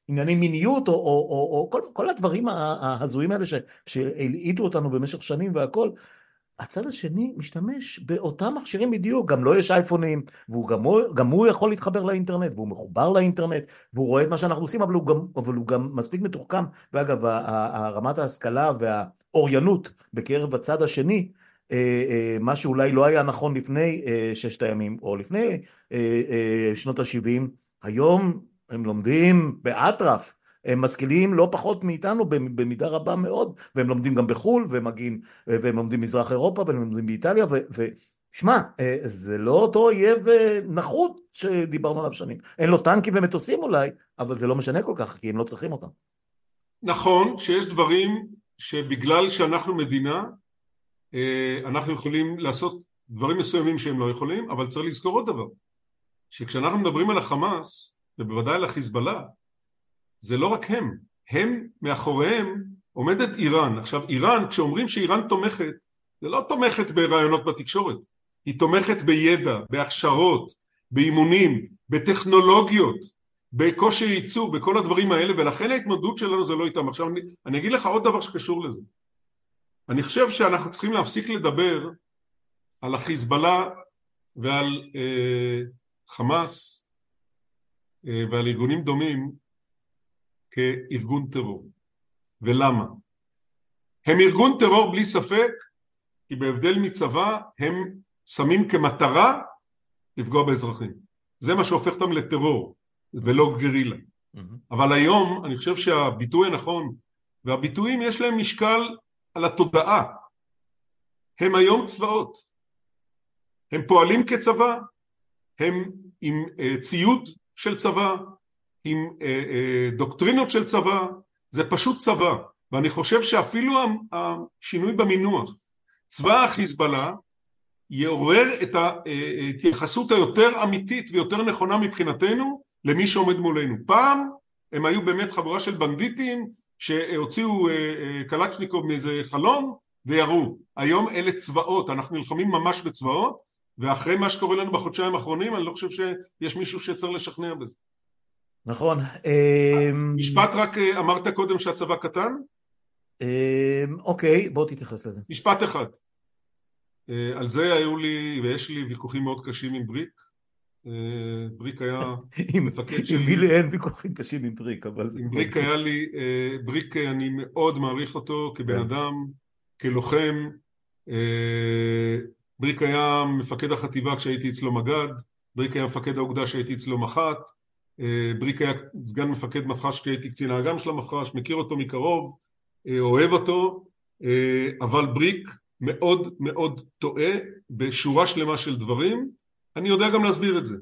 ענייני מיניות או כל הדברים ההזויים האלה שהלעיטו אותנו במשך שנים והכל, הצד השני משתמש באותם מכשירים בדיוק, גם לו לא יש אייפונים, וגם הוא יכול להתחבר לאינטרנט, והוא מחובר לאינטרנט, והוא רואה את מה שאנחנו עושים, אבל הוא גם, אבל הוא גם מספיק מתוחכם, ואגב, רמת ההשכלה והאוריינות בקרב הצד השני, אה, אה, מה שאולי לא היה נכון לפני אה, ששת הימים, או לפני שנות ה-70, היום הם לומדים באטרף, הם משכילים לא פחות מאיתנו במידה רבה מאוד, והם לומדים גם בחו"ל, והם מגיעים, והם לומדים במזרח אירופה, והם לומדים באיטליה, ושמע, אה, זה לא אותו אויב אה, נחות שדיברנו עליו שנים. אין לו טנקים ומטוסים אולי, אבל זה לא משנה כל כך, כי הם לא צריכים אותם. נכון שיש דברים שבגלל שאנחנו מדינה, אה, אנחנו יכולים לעשות דברים מסוימים שהם לא יכולים, אבל צריך לזכור עוד דבר, שכשאנחנו מדברים על החמאס, ובוודאי על החיזבאללה, זה לא רק הם, הם מאחוריהם עומדת איראן. עכשיו איראן, כשאומרים שאיראן תומכת, זה לא תומכת ברעיונות בתקשורת, היא תומכת בידע, בהכשרות, באימונים, בטכנולוגיות, בכושר ייצור, בכל הדברים האלה, ולכן ההתמודדות שלנו זה לא איתם. עכשיו אני, אני אגיד לך עוד דבר שקשור לזה. אני חושב שאנחנו צריכים להפסיק לדבר על החיזבאללה ועל אה, חמאס אה, ועל ארגונים דומים כארגון טרור. ולמה? הם ארגון טרור בלי ספק, כי בהבדל מצבא הם שמים כמטרה לפגוע באזרחים. זה מה שהופך אותם לטרור ולא גרילה. Mm-hmm. אבל היום אני חושב שהביטוי הנכון, והביטויים יש להם משקל על התודעה. הם היום צבאות. הם פועלים כצבא, הם עם uh, ציוד של צבא, עם אה, אה, דוקטרינות של צבא, זה פשוט צבא. ואני חושב שאפילו השינוי במינוח, צבא החיזבאללה יעורר את ההתייחסות היותר אמיתית ויותר נכונה מבחינתנו למי שעומד מולנו. פעם הם היו באמת חבורה של בנדיטים שהוציאו אה, קלצ'ניקוב מאיזה חלון וירו. היום אלה צבאות, אנחנו נלחמים ממש בצבאות ואחרי מה שקורה לנו בחודשיים האחרונים אני לא חושב שיש מישהו שצריך לשכנע בזה. נכון. אמ, משפט רק אה, אמרת קודם שהצבא קטן? אמ, אוקיי, בוא תתייחס לזה. משפט אחד. אה, על זה היו לי ויש לי ויכוחים מאוד קשים עם בריק. אה, בריק היה מפקד שלי. עם מילי אין ויכוחים קשים עם בריק, אבל... עם בריק היה לי, בריק אני מאוד מעריך אותו כבן כן. אדם, כלוחם. בריק היה מפקד החטיבה כשהייתי אצלו מג"ד, בריק היה מפקד האוגדה כשהייתי אצלו מח"ט. אה, בריק היה סגן מפקד מפח"ש כי הייתי קצין האג"ם של המפח"ש, מכיר אותו מקרוב, אה, אוהב אותו, אה, אבל בריק מאוד מאוד טועה בשורה שלמה של דברים, אני יודע גם להסביר את זה.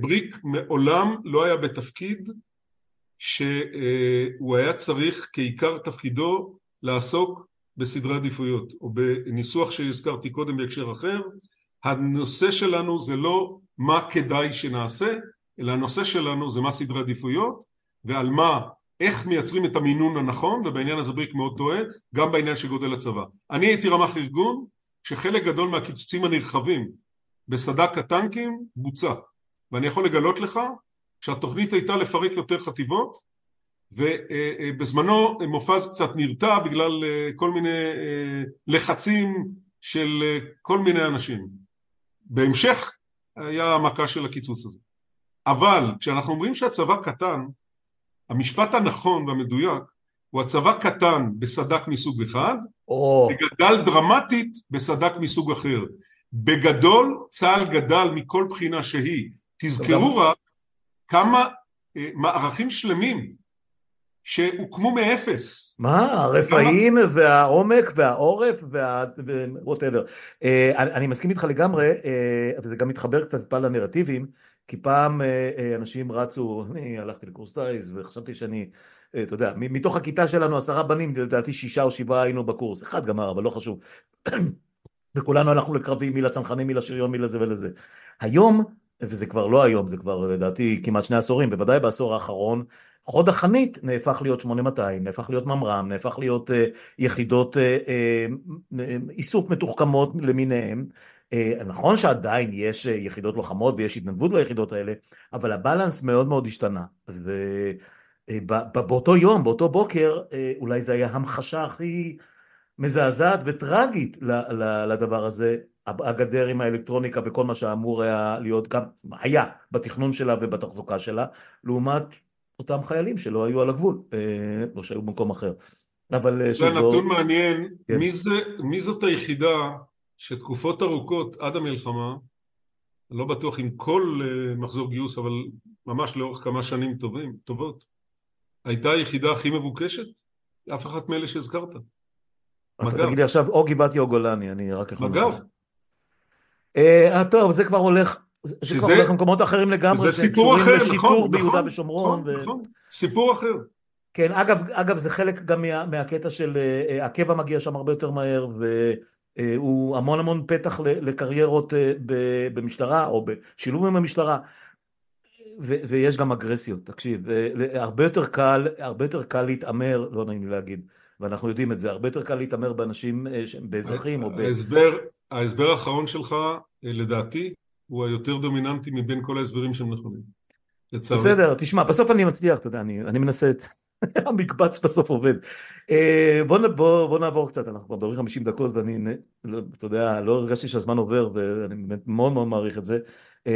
בריק מעולם לא היה בתפקיד שהוא היה צריך כעיקר תפקידו לעסוק בסדרי עדיפויות או בניסוח שהזכרתי קודם בהקשר אחר הנושא שלנו זה לא מה כדאי שנעשה אלא הנושא שלנו זה מה סדרי עדיפויות ועל מה, איך מייצרים את המינון הנכון ובעניין הזה בריק מאוד טועה, גם בעניין של גודל הצבא. אני הייתי רמ"ח ארגון שחלק גדול מהקיצוצים הנרחבים בסד"כ הטנקים בוצע ואני יכול לגלות לך שהתוכנית הייתה לפרק יותר חטיבות ובזמנו מופז קצת נרתע בגלל אה, כל מיני אה, לחצים של אה, כל מיני אנשים. בהמשך היה המכה של הקיצוץ הזה. אבל כשאנחנו אומרים שהצבא קטן, המשפט הנכון והמדויק הוא הצבא קטן בסדק מסוג אחד, או... וגדל דרמטית בסדק מסוג אחר. בגדול צה"ל גדל מכל בחינה שהיא. תזכרו רק כמה אה, מערכים שלמים שהוקמו מאפס. מה? הרפאים כמה... והעומק והעורף וווטאבר. וה... Uh, אני, אני מסכים איתך לגמרי, uh, וזה גם מתחבר קצת טיפה לנרטיבים. כי פעם אנשים רצו, אני הלכתי לקורס טיס וחשבתי שאני, אתה יודע, מתוך הכיתה שלנו עשרה בנים, לדעתי שישה או שבעה היינו בקורס, אחד גמר, אבל לא חשוב. וכולנו הלכנו לקרבים, מי לצנחנים, מי לשריון, מי לזה ולזה. היום, וזה כבר לא היום, זה כבר לדעתי כמעט שני עשורים, בוודאי בעשור האחרון, חוד החנית נהפך להיות 8200, נהפך להיות ממר"ם, נהפך להיות uh, יחידות uh, uh, איסוף מתוחכמות למיניהם. Uh, נכון שעדיין יש uh, יחידות לוחמות ויש התנדבות ליחידות האלה, אבל הבלנס מאוד מאוד השתנה. ובאותו יום, באותו בוקר, אולי זה היה המחשה הכי מזעזעת וטרגית לדבר הזה, הגדר עם האלקטרוניקה וכל מה שאמור היה להיות גם היה בתכנון שלה ובתחזוקה שלה לעומת אותם חיילים שלא היו על הגבול או שהיו במקום אחר אבל זה נתון מעניין כן. מי, זה, מי זאת היחידה שתקופות ארוכות עד המלחמה אני לא בטוח עם כל מחזור גיוס אבל ממש לאורך כמה שנים טובים, טובות הייתה היחידה הכי מבוקשת? אף אחת מאלה שהזכרת מג"ב. תגיד לי עכשיו או גבעתי או גולני, אני רק יכול... מג"ב. אה, טוב, זה כבר הולך, זה כבר הולך למקומות אחרים לגמרי, זה סיפור אחר, נכון, נכון, ביהודה ושומרון. נכון, נכון, סיפור אחר. כן, אגב, אגב זה חלק גם מה, מהקטע של uh, הקבע מגיע שם הרבה יותר מהר והוא uh, המון המון פתח לקריירות uh, במשטרה או בשילוב עם המשטרה ו, ויש גם אגרסיות, תקשיב, הרבה יותר קל, הרבה יותר קל להתעמר, לא נעים לי להגיד, ואנחנו יודעים את זה, הרבה יותר קל להתעמר באנשים, אה, באזרחים או ב... ההסבר, ההסבר האחרון שלך, אה, לדעתי, הוא היותר דומיננטי מבין כל ההסברים שהם נכונים. בסדר, תשמע, בסוף אני מצליח, אתה יודע, אני, אני מנסה את... המקבץ בסוף עובד. אה, בוא, בוא, בוא נעבור קצת, אנחנו כבר מדברים 50 דקות ואני, לא, אתה יודע, לא הרגשתי שהזמן עובר ואני באמת מאוד מאוד מעריך את זה,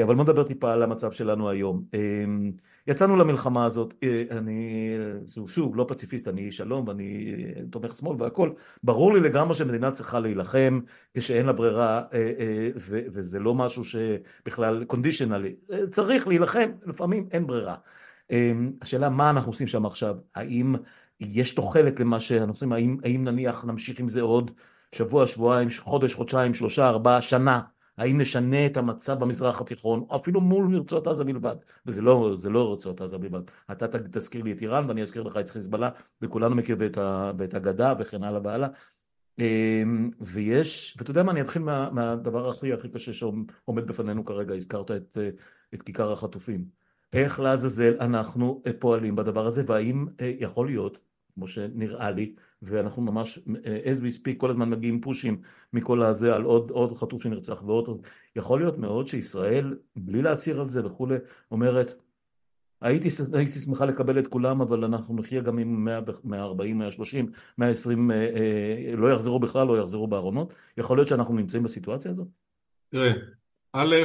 אבל בוא נדבר טיפה על המצב שלנו היום. יצאנו למלחמה הזאת, אה, אני שוב לא פציפיסט, אני שלום ואני תומך שמאל והכל, ברור לי לגמרי שמדינה צריכה להילחם כשאין לה ברירה אה, אה, וזה לא משהו שבכלל קונדישיונלי, צריך להילחם, לפעמים אין ברירה. השאלה מה אנחנו עושים שם עכשיו, האם יש תוחלת למה שאנחנו עושים, האם, האם נניח נמשיך עם זה עוד שבוע, שבועיים, חודש, חודשיים, שלושה, ארבעה, שנה האם נשנה את המצב במזרח התיכון, או אפילו מול רצועת עזה בלבד, וזה לא, לא רצועת עזה בלבד. אתה תזכיר לי את איראן ואני אזכיר לך את חיזבאללה, וכולנו מכיר ואת הגדה וכן הלאה והלאה. אמ, ויש, ואתה יודע מה, אני אתחיל מה, מהדבר הכי הכי קשה שעומד בפנינו כרגע, הזכרת את, את כיכר החטופים. איך לעזאזל אנחנו פועלים בדבר הזה, והאם אה, יכול להיות, כמו שנראה לי, ואנחנו ממש, as we speak, כל הזמן מגיעים פושים מכל הזה על עוד, עוד חטוף שנרצח ועוד, יכול להיות מאוד שישראל, בלי להצהיר על זה וכולי, אומרת, הייתי, הייתי שמחה לקבל את כולם, אבל אנחנו נחיה גם עם 100, 140, 130, 120, לא יחזרו בכלל, לא יחזרו בארונות. יכול להיות שאנחנו נמצאים בסיטואציה הזאת? תראה, א',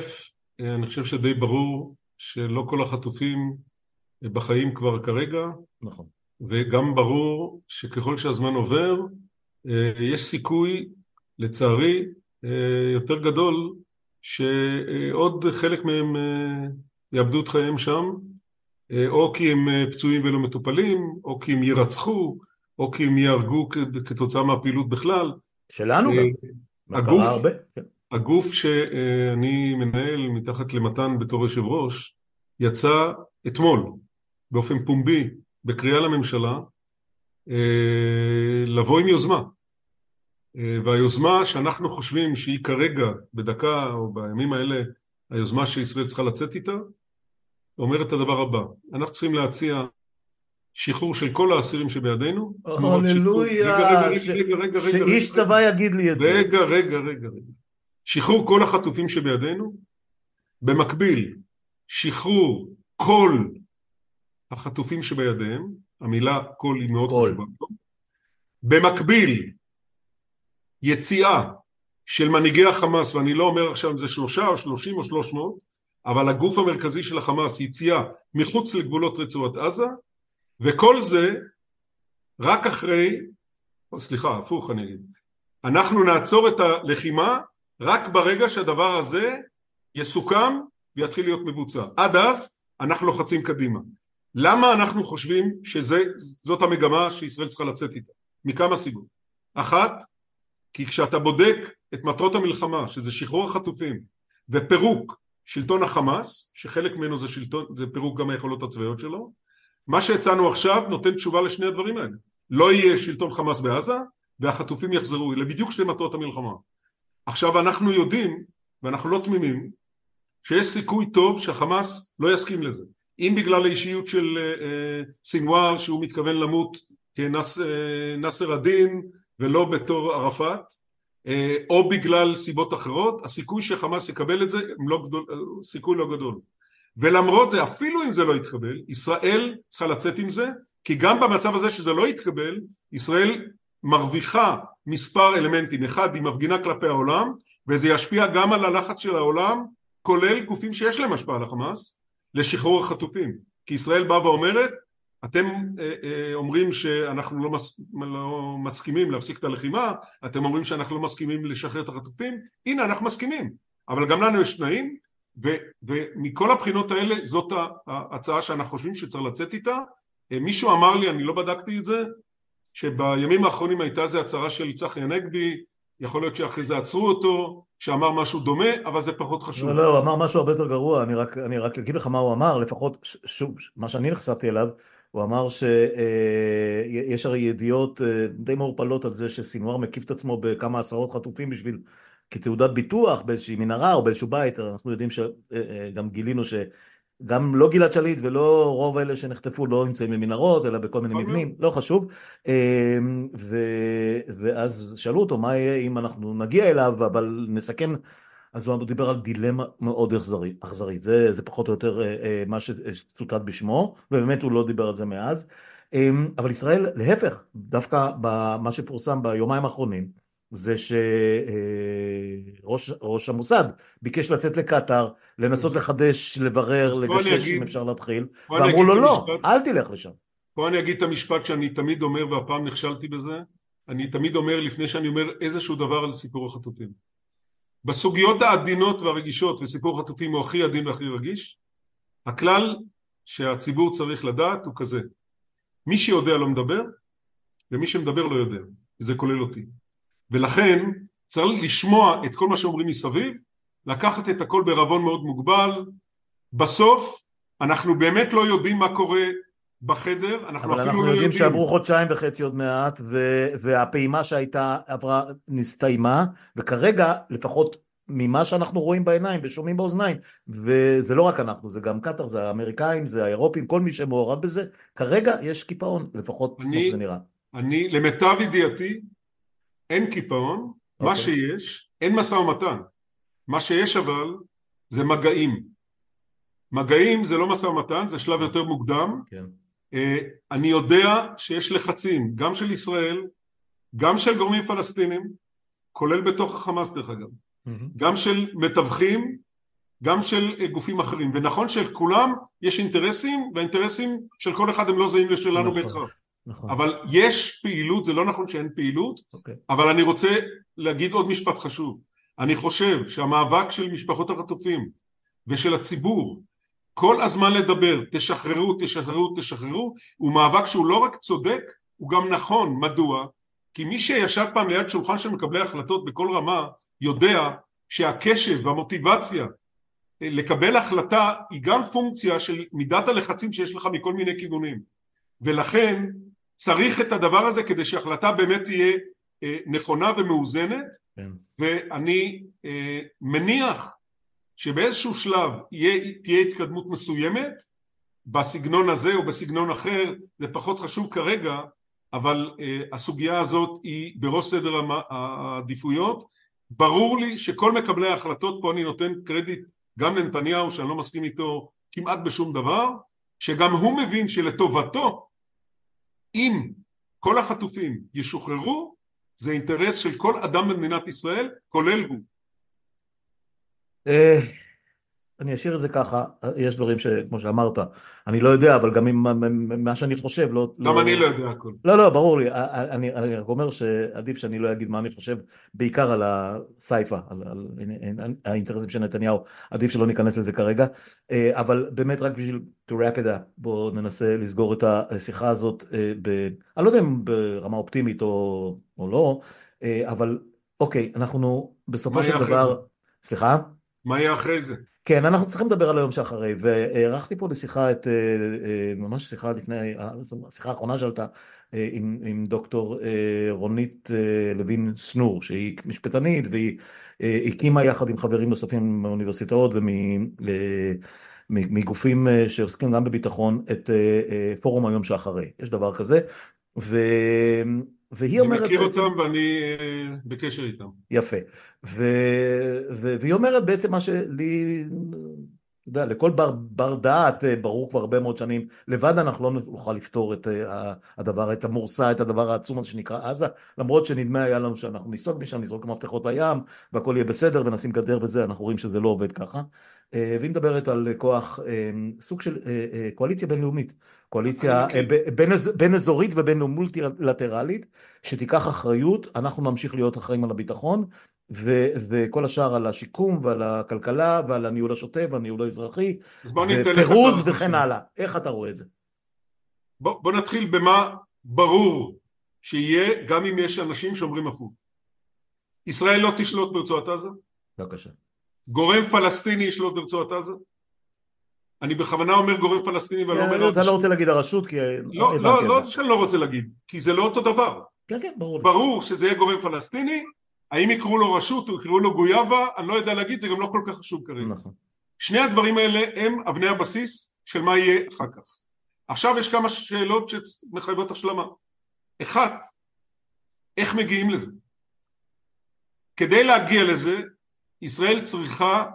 אני חושב שדי ברור שלא כל החטופים בחיים כבר כרגע. נכון. וגם ברור שככל שהזמן עובר אה, יש סיכוי לצערי אה, יותר גדול שעוד חלק מהם אה, יאבדו את חייהם שם או כי הם פצועים ולא מטופלים או כי הם יירצחו או כי הם ייהרגו כתוצאה מהפעילות בכלל. שלנו גם. הגוף, כן. הגוף שאני מנהל מתחת למתן בתור יושב ראש יצא אתמול באופן פומבי בקריאה לממשלה אה, לבוא עם יוזמה. אה, והיוזמה שאנחנו חושבים שהיא כרגע, בדקה או בימים האלה, היוזמה שישראל צריכה לצאת איתה, אומרת את הדבר הבא, אנחנו צריכים להציע שחרור של כל האסירים שבידינו. הללויה, שאיש צבא יגיד לי את זה. רגע, רגע, רגע, רגע. שחרור כל החטופים שבידינו, במקביל, שחרור כל החטופים שבידיהם, המילה כל היא מאוד חשובה. במקביל, יציאה של מנהיגי החמאס, ואני לא אומר עכשיו אם זה שלושה או שלושים או שלוש מאות, אבל הגוף המרכזי של החמאס, יציאה מחוץ לגבולות רצועת עזה, וכל זה רק אחרי, או סליחה, הפוך אני אגיד, אנחנו נעצור את הלחימה רק ברגע שהדבר הזה יסוכם ויתחיל להיות מבוצע. עד אז אנחנו לוחצים קדימה. למה אנחנו חושבים שזאת המגמה שישראל צריכה לצאת איתה? מכמה סיבות. אחת, כי כשאתה בודק את מטרות המלחמה, שזה שחרור החטופים ופירוק שלטון החמאס, שחלק ממנו זה שלטון, זה פירוק גם היכולות הצבאיות שלו. מה שהצענו עכשיו נותן תשובה לשני הדברים האלה. לא יהיה שלטון חמאס בעזה, והחטופים יחזרו, אלה בדיוק שתי מטרות המלחמה. עכשיו אנחנו יודעים, ואנחנו לא תמימים, שיש סיכוי טוב שהחמאס לא יסכים לזה. אם בגלל האישיות של uh, סינואר שהוא מתכוון למות כנאסר א-דין ולא בתור ערפאת, uh, או בגלל סיבות אחרות, הסיכוי שחמאס יקבל את זה לא גדול, סיכוי לא גדול. ולמרות זה, אפילו אם זה לא יתקבל, ישראל צריכה לצאת עם זה, כי גם במצב הזה שזה לא יתקבל, ישראל מרוויחה מספר אלמנטים, אחד היא מפגינה כלפי העולם וזה ישפיע גם על הלחץ של העולם כולל גופים שיש להם השפעה על החמאס לשחרור החטופים. כי ישראל באה ואומרת אתם אה, אה, אומרים שאנחנו לא, מס, לא מסכימים להפסיק את הלחימה אתם אומרים שאנחנו לא מסכימים לשחרר את החטופים. הנה אנחנו מסכימים. אבל גם לנו יש תנאים ו, ומכל הבחינות האלה זאת ההצעה שאנחנו חושבים שצריך לצאת איתה. אה, מישהו אמר לי אני לא בדקתי את זה שבימים האחרונים הייתה איזו הצהרה של צחי הנגבי, יכול להיות שאחרי זה עצרו אותו, שאמר משהו דומה, אבל זה פחות חשוב. לא, לא, הוא אמר משהו הרבה יותר גרוע, אני רק, אני רק אגיד לך מה הוא אמר, לפחות, שוב, מה שאני נחשפתי אליו, הוא אמר שיש הרי ידיעות אה, די מעורפלות על זה שסינואר מקיף את עצמו בכמה עשרות חטופים בשביל, כתעודת ביטוח באיזושהי מנהרה או באיזשהו בית, אנחנו יודעים שגם אה, אה, גילינו ש... גם לא גלעד שליט ולא רוב אלה שנחטפו לא נמצאים במנהרות אלא בכל מיני מבנים, לא חשוב. אמ, ו... ואז שאלו אותו מה יהיה אם אנחנו נגיע אליו אבל נסכן, אז הוא דיבר על דילמה מאוד אכזרית, זה, זה פחות או יותר אה, אה, מה שצוטט בשמו, ובאמת הוא לא דיבר על זה מאז. אמ, אבל ישראל להפך, דווקא במה שפורסם ביומיים האחרונים, זה שראש המוסד ביקש לצאת לקטאר, לנסות לחדש, לברר, לגשש אם אפשר להתחיל, ואמרו לו לא, אל תלך לשם. פה אני אגיד את המשפט שאני תמיד אומר, והפעם נכשלתי בזה, אני תמיד אומר לפני שאני אומר איזשהו דבר על סיפור החטופים. בסוגיות העדינות והרגישות, וסיפור החטופים הוא הכי עדין והכי רגיש, הכלל שהציבור צריך לדעת הוא כזה, מי שיודע לא מדבר, ומי שמדבר לא יודע, וזה כולל אותי. ולכן צריך לשמוע את כל מה שאומרים מסביב, לקחת את הכל בערבון מאוד מוגבל, בסוף אנחנו באמת לא יודעים מה קורה בחדר, אנחנו אפילו לא יודעים... אבל אנחנו יודעים שעברו חודשיים וחצי עוד מעט, ו- והפעימה שהייתה עברה נסתיימה, וכרגע לפחות ממה שאנחנו רואים בעיניים ושומעים באוזניים, וזה לא רק אנחנו, זה גם קטאר, זה האמריקאים, זה האירופים, כל מי שמעורב בזה, כרגע יש קיפאון, לפחות אני, כמו שזה נראה. אני, למיטב ידיעתי, אין קיפאון, okay. מה אוקיי. שיש, אין משא ומתן. מה שיש אבל זה מגעים. מגעים זה לא משא ומתן, זה שלב יותר מוקדם. כן. Uh, אני יודע שיש לחצים, גם של ישראל, גם של גורמים פלסטינים, כולל בתוך החמאס דרך אגב, mm-hmm. גם של מתווכים, גם של uh, גופים אחרים, ונכון שלכולם יש אינטרסים, והאינטרסים של כל אחד הם לא זהים לשלנו נכון. בהכרח. נכון. אבל יש פעילות, זה לא נכון שאין פעילות, okay. אוקיי. אבל אני רוצה להגיד עוד משפט חשוב. אני חושב שהמאבק של משפחות החטופים ושל הציבור כל הזמן לדבר, תשחררו, תשחררו, תשחררו, הוא מאבק שהוא לא רק צודק, הוא גם נכון. מדוע? כי מי שישב פעם ליד שולחן של מקבלי החלטות בכל רמה, יודע שהקשב והמוטיבציה לקבל החלטה היא גם פונקציה של מידת הלחצים שיש לך מכל מיני כיוונים. ולכן צריך את הדבר הזה כדי שההחלטה באמת תהיה אה, נכונה ומאוזנת כן. ואני אה, מניח שבאיזשהו שלב יהיה, תהיה התקדמות מסוימת בסגנון הזה או בסגנון אחר זה פחות חשוב כרגע אבל אה, הסוגיה הזאת היא בראש סדר העדיפויות ברור לי שכל מקבלי ההחלטות פה אני נותן קרדיט גם לנתניהו שאני לא מסכים איתו כמעט בשום דבר שגם הוא מבין שלטובתו אם כל החטופים ישוחררו, זה אינטרס של כל אדם במדינת ישראל, כולל הוא. אני אשאיר את זה ככה, יש דברים שכמו שאמרת, אני לא יודע, אבל גם ממה שאני חושב, לא... גם לא... אני לא יודע הכל. לא, לא, ברור לי, אני, אני רק אומר שעדיף שאני לא אגיד מה אני חושב, בעיקר על הסייפה, על, על האינטרסים של נתניהו, עדיף שלא ניכנס לזה כרגע, אה, אבל באמת רק בשביל to wrap it up, בואו ננסה לסגור את השיחה הזאת, אה, ב, אני לא יודע אם ברמה אופטימית או, או לא, אה, אבל אוקיי, אנחנו בסופו של דבר, סליחה? מה יהיה אחרי זה? כן, אנחנו צריכים לדבר על היום שאחרי, והערכתי פה לשיחה את, ממש שיחה לפני, השיחה האחרונה שעלתה עם, עם דוקטור רונית לוין סנור, שהיא משפטנית והיא הקימה יחד עם חברים נוספים מאוניברסיטאות ומגופים שעוסקים גם בביטחון את פורום היום שאחרי, יש דבר כזה, ו... והיא אומרת... אני מכיר אותם ואני בקשר איתם. יפה. ו... ו... והיא אומרת בעצם מה שלי, אתה יודע, לכל בר, בר דעת ברור כבר הרבה מאוד שנים, לבד אנחנו לא נוכל לפתור את הדבר, את המורסה, את הדבר העצום הזה שנקרא עזה, למרות שנדמה היה לנו שאנחנו ניסוג משם, נזרוק מפתחות לים, והכל יהיה בסדר ונשים גדר וזה, אנחנו רואים שזה לא עובד ככה. והיא מדברת על כוח, סוג של קואליציה בינלאומית. קואליציה אה, בין אזורית ובין מולטילטרלית שתיקח אחריות, אנחנו נמשיך להיות אחראים על הביטחון וכל השאר על השיקום ועל הכלכלה ועל הניהול השוטף והניהול האזרחי ופירוז וכן הלאה. איך אתה רואה את זה? בוא, בוא נתחיל במה ברור שיהיה גם אם יש אנשים שאומרים הפוך. ישראל לא תשלוט ברצועת עזה? בבקשה. גורם פלסטיני ישלוט ברצועת עזה? אני בכוונה אומר גורם פלסטיני ואני לא אומר... אתה לא רוצה להגיד הרשות כי... לא, לא, לא שאני לא רוצה להגיד, כי זה לא אותו דבר. כן, כן, ברור. ברור שזה יהיה גורם פלסטיני, האם יקראו לו רשות או יקראו לו גויאבה, אני לא יודע להגיד, זה גם לא כל כך חשוב כרגע. נכון. שני הדברים האלה הם אבני הבסיס של מה יהיה אחר כך. עכשיו יש כמה שאלות שמחייבות השלמה. אחת, איך מגיעים לזה? כדי להגיע לזה, ישראל צריכה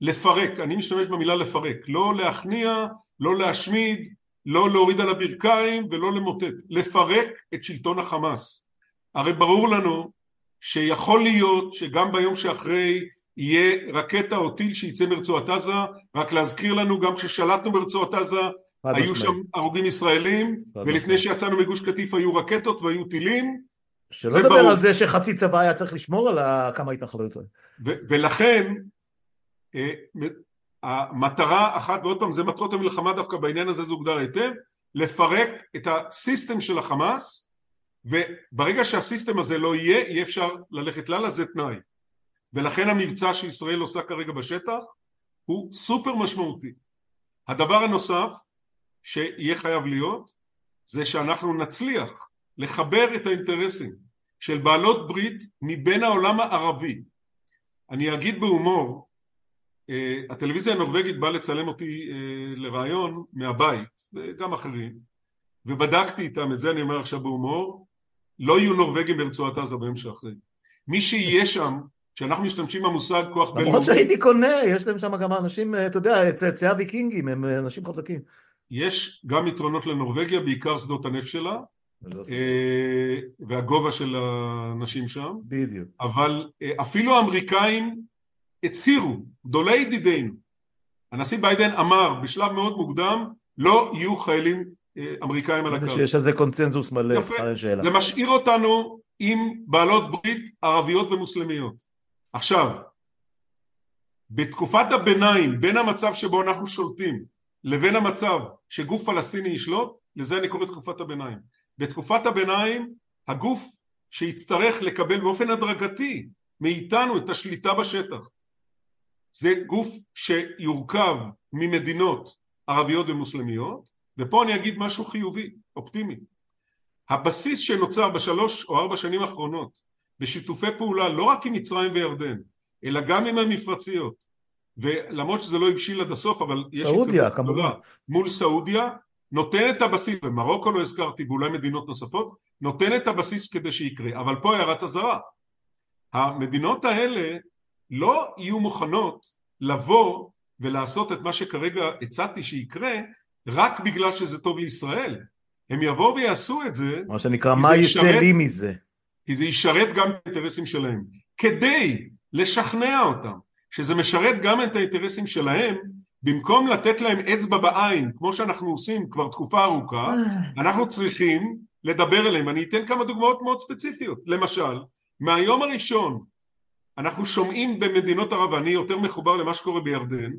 לפרק, אני משתמש במילה לפרק, לא להכניע, לא להשמיד, לא להוריד על הברכיים ולא למוטט, לפרק את שלטון החמאס. הרי ברור לנו שיכול להיות שגם ביום שאחרי יהיה רקטה או טיל שיצא מרצועת עזה, רק להזכיר לנו גם כששלטנו ברצועת עזה היו שם הרוגים ישראלים ולפני שיצאנו מגוש קטיף היו רקטות והיו טילים. שלא לדבר על זה שחצי צבא היה צריך לשמור על כמה התנחלויות ולכן אה, המטרה אחת ועוד פעם זה מטרות המלחמה דווקא בעניין הזה זה הוגדר היטב לפרק את הסיסטם של החמאס וברגע שהסיסטם הזה לא יהיה יהיה אפשר ללכת לאללה זה תנאי. ולכן המבצע שישראל עושה כרגע בשטח הוא סופר משמעותי. הדבר הנוסף שיהיה חייב להיות זה שאנחנו נצליח לחבר את האינטרסים של בעלות ברית מבין העולם הערבי. אני אגיד בהומור אה, הטלוויזיה הנורבגית באה לצלם אותי אה, לראיון מהבית, וגם אחרים, ובדקתי איתם, את זה אני אומר עכשיו בהומור, לא יהיו נורבגים ברצועת עזה ביום שאחרי. מי שיהיה שם, כשאנחנו משתמשים במושג כוח בינלאומי... למרות שהייתי קונה, יש להם שם גם אנשים, אה, אתה יודע, צאצאי הוויקינגים, הם אנשים חזקים. יש גם יתרונות לנורבגיה, בעיקר שדות הנפט שלה, והגובה של האנשים שם. בדיוק. אבל אפילו האמריקאים הצהירו, גדולי ידידינו, הנשיא ביידן אמר בשלב מאוד מוקדם לא יהיו חיילים אה, אמריקאים על הקו. שיש על זה קונצנזוס מלא, יפה, זה משאיר אותנו עם בעלות ברית ערביות ומוסלמיות. עכשיו, בתקופת הביניים בין המצב שבו אנחנו שולטים לבין המצב שגוף פלסטיני ישלוט, לזה אני קורא תקופת הביניים. בתקופת הביניים הגוף שיצטרך לקבל באופן הדרגתי מאיתנו את השליטה בשטח זה גוף שיורכב ממדינות ערביות ומוסלמיות ופה אני אגיד משהו חיובי, אופטימי. הבסיס שנוצר בשלוש או ארבע שנים האחרונות בשיתופי פעולה לא רק עם מצרים וירדן אלא גם עם המפרציות ולמרות שזה לא הבשיל עד הסוף אבל סעודיה כמובן. מול סעודיה נותן את הבסיס ומרוקו לא הזכרתי ואולי מדינות נוספות נותן את הבסיס כדי שיקרה. אבל פה הערת אזהרה. המדינות האלה לא יהיו מוכנות לבוא ולעשות את מה שכרגע הצעתי שיקרה רק בגלל שזה טוב לישראל. הם יבואו ויעשו את זה מה שנקרא מה יצא לי מזה? כי זה ישרת גם את האינטרסים שלהם. כדי לשכנע אותם שזה משרת גם את האינטרסים שלהם במקום לתת להם אצבע בעין כמו שאנחנו עושים כבר תקופה ארוכה אנחנו צריכים לדבר אליהם. אני אתן כמה דוגמאות מאוד ספציפיות. למשל מהיום הראשון אנחנו שומעים במדינות ערב, ואני יותר מחובר למה שקורה בירדן,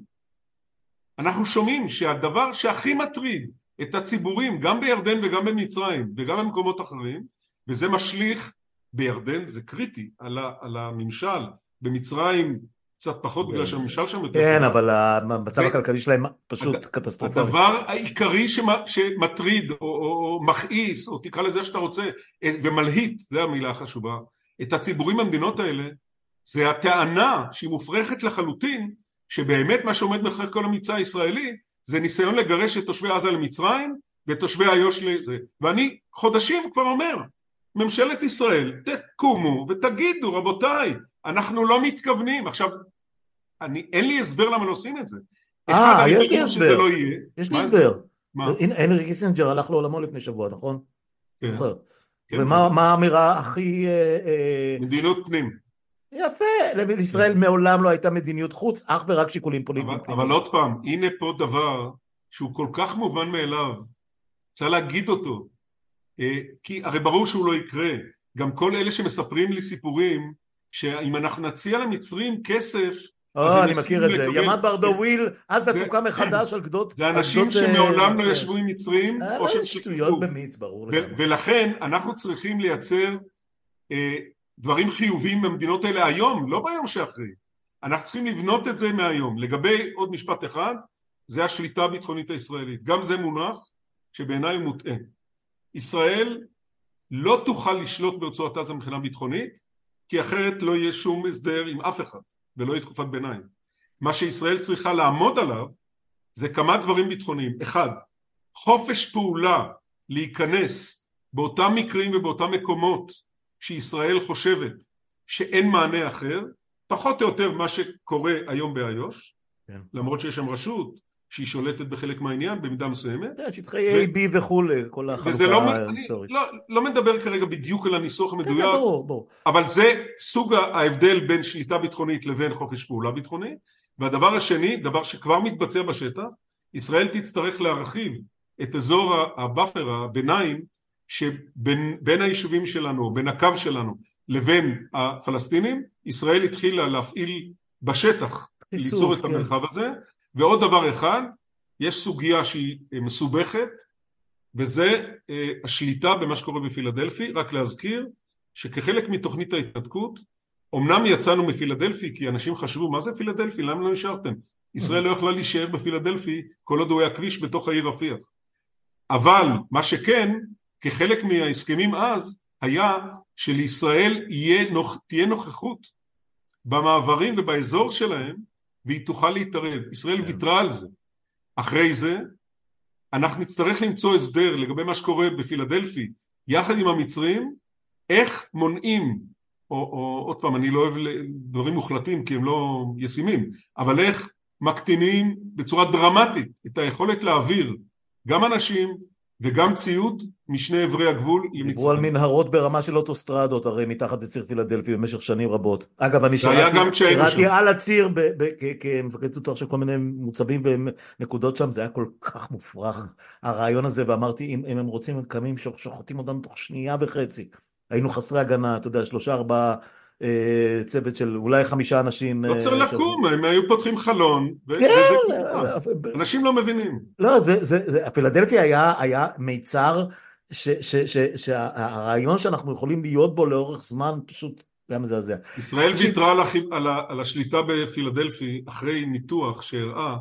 אנחנו שומעים שהדבר שהכי מטריד את הציבורים גם בירדן וגם במצרים וגם במקומות אחרים וזה משליך בירדן זה קריטי על, ה, על הממשל במצרים קצת פחות בגלל שהממשל שם יותר כן. אבל המצב הכלכלי שלהם פשוט קטסטרופלי. הדבר העיקרי שמ- שמטריד או, או, או מכעיס או תקרא לזה איך שאתה רוצה אה, ומלהיט, זו המילה החשובה, את הציבורים במדינות האלה זה הטענה שהיא מופרכת לחלוטין שבאמת מה שעומד מאחורי כל המבצע הישראלי זה ניסיון לגרש את תושבי עזה למצרים ואת תושבי איו"ש לזה ואני חודשים כבר אומר ממשלת ישראל תקומו ותגידו רבותיי אנחנו לא מתכוונים עכשיו אני, אין לי הסבר למה לא עושים את זה אה, יש לי הסבר. לא יש לי הסבר. הנרי קיסינג'ר הלך לעולמו לפני שבוע, נכון? כן. זוכר. כן. ומה מה האמירה הכי... אה, אה, מדיניות פנים יפה, לישראל מעולם לא הייתה מדיניות חוץ, אך ורק שיקולים פוליטיים. אבל. אבל עוד פעם, הנה פה דבר שהוא כל כך מובן מאליו, צריך להגיד אותו, אה, כי הרי ברור שהוא לא יקרה, גם כל אלה שמספרים לי סיפורים, שאם אנחנו נציע למצרים כסף, אז או, הם אני מכיר את זה. לקבל- ימת ברדוויל, עזה זה- תוקם מחדש על גדות... זה אנשים אה, שמעולם לא כן. ישבו עם מצרים, אה, או לא, שהם שטויות במיץ, ברור לגמרי. ולכן אנחנו צריכים לייצר אה, דברים חיוביים במדינות האלה היום, לא ביום שאחרי. אנחנו צריכים לבנות את זה מהיום. לגבי עוד משפט אחד, זה השליטה הביטחונית הישראלית. גם זה מונח שבעיניי הוא מוטעה. ישראל לא תוכל לשלוט ברצועת עזה מבחינה ביטחונית, כי אחרת לא יהיה שום הסדר עם אף אחד, ולא יהיה תקופת ביניים. מה שישראל צריכה לעמוד עליו זה כמה דברים ביטחוניים. אחד, חופש פעולה להיכנס באותם מקרים ובאותם מקומות שישראל חושבת שאין מענה אחר, פחות או יותר מה שקורה היום באיו"ש, כן. למרות שיש שם רשות שהיא שולטת בחלק מהעניין במידה מסוימת, כן, שטחי A, B וכולי, כל לא, החלוקה אני ההיסטורית. לא, לא מדבר כרגע בדיוק על הניסוח כן, כן, המדויק, ברור, ברור. אבל זה סוג ההבדל בין שליטה ביטחונית לבין חופש פעולה ביטחוני והדבר השני, דבר שכבר מתבצע בשטח, ישראל תצטרך להרחיב את אזור ה buffer, הביניים, שבין בין היישובים שלנו, בין הקו שלנו לבין הפלסטינים, ישראל התחילה להפעיל בשטח, חיסוף, ליצור את כן. המרחב הזה, ועוד דבר אחד, יש סוגיה שהיא אה, מסובכת, וזה אה, השליטה במה שקורה בפילדלפי, רק להזכיר שכחלק מתוכנית ההתנתקות, אמנם יצאנו מפילדלפי כי אנשים חשבו מה זה פילדלפי, למה לא נשארתם? ישראל לא יכלה להישאר בפילדלפי כל עוד הוא היה כביש בתוך העיר רפיח. אבל מה שכן, כחלק מההסכמים אז, היה שלישראל נוכ, תהיה נוכחות במעברים ובאזור שלהם והיא תוכל להתערב. ישראל כן. ויתרה על זה. אחרי זה, אנחנו נצטרך למצוא הסדר לגבי מה שקורה בפילדלפי יחד עם המצרים, איך מונעים, או, או עוד פעם, אני לא אוהב דברים מוחלטים כי הם לא ישימים, אבל איך מקטינים בצורה דרמטית את היכולת להעביר גם אנשים וגם ציוד משני עברי הגבול דיברו על למצרים. מנהרות ברמה של אוטוסטרדות, הרי מתחת לציר פילדלפי במשך שנים רבות. אגב, אני שירתי. על הציר כמפקד זוטר של כל מיני מוצבים ונקודות שם, זה היה כל כך מופרך, הרעיון הזה, ואמרתי, אם, אם הם רוצים, הם קמים, שוח- שוחטים אותנו תוך שנייה וחצי. היינו חסרי הגנה, אתה יודע, שלושה, ארבעה, צוות של אולי חמישה אנשים. לא אה, צריך לקום, הם היו פותחים חלון, כן. אנשים לא מבינים. לא, זה, זה, זה, הפילדלפי היה, היה מיצר שהרעיון שאנחנו יכולים להיות בו לאורך זמן פשוט היה מזעזע. ישראל. ויתרה על השליטה בפילדלפי אחרי ניתוח שהראה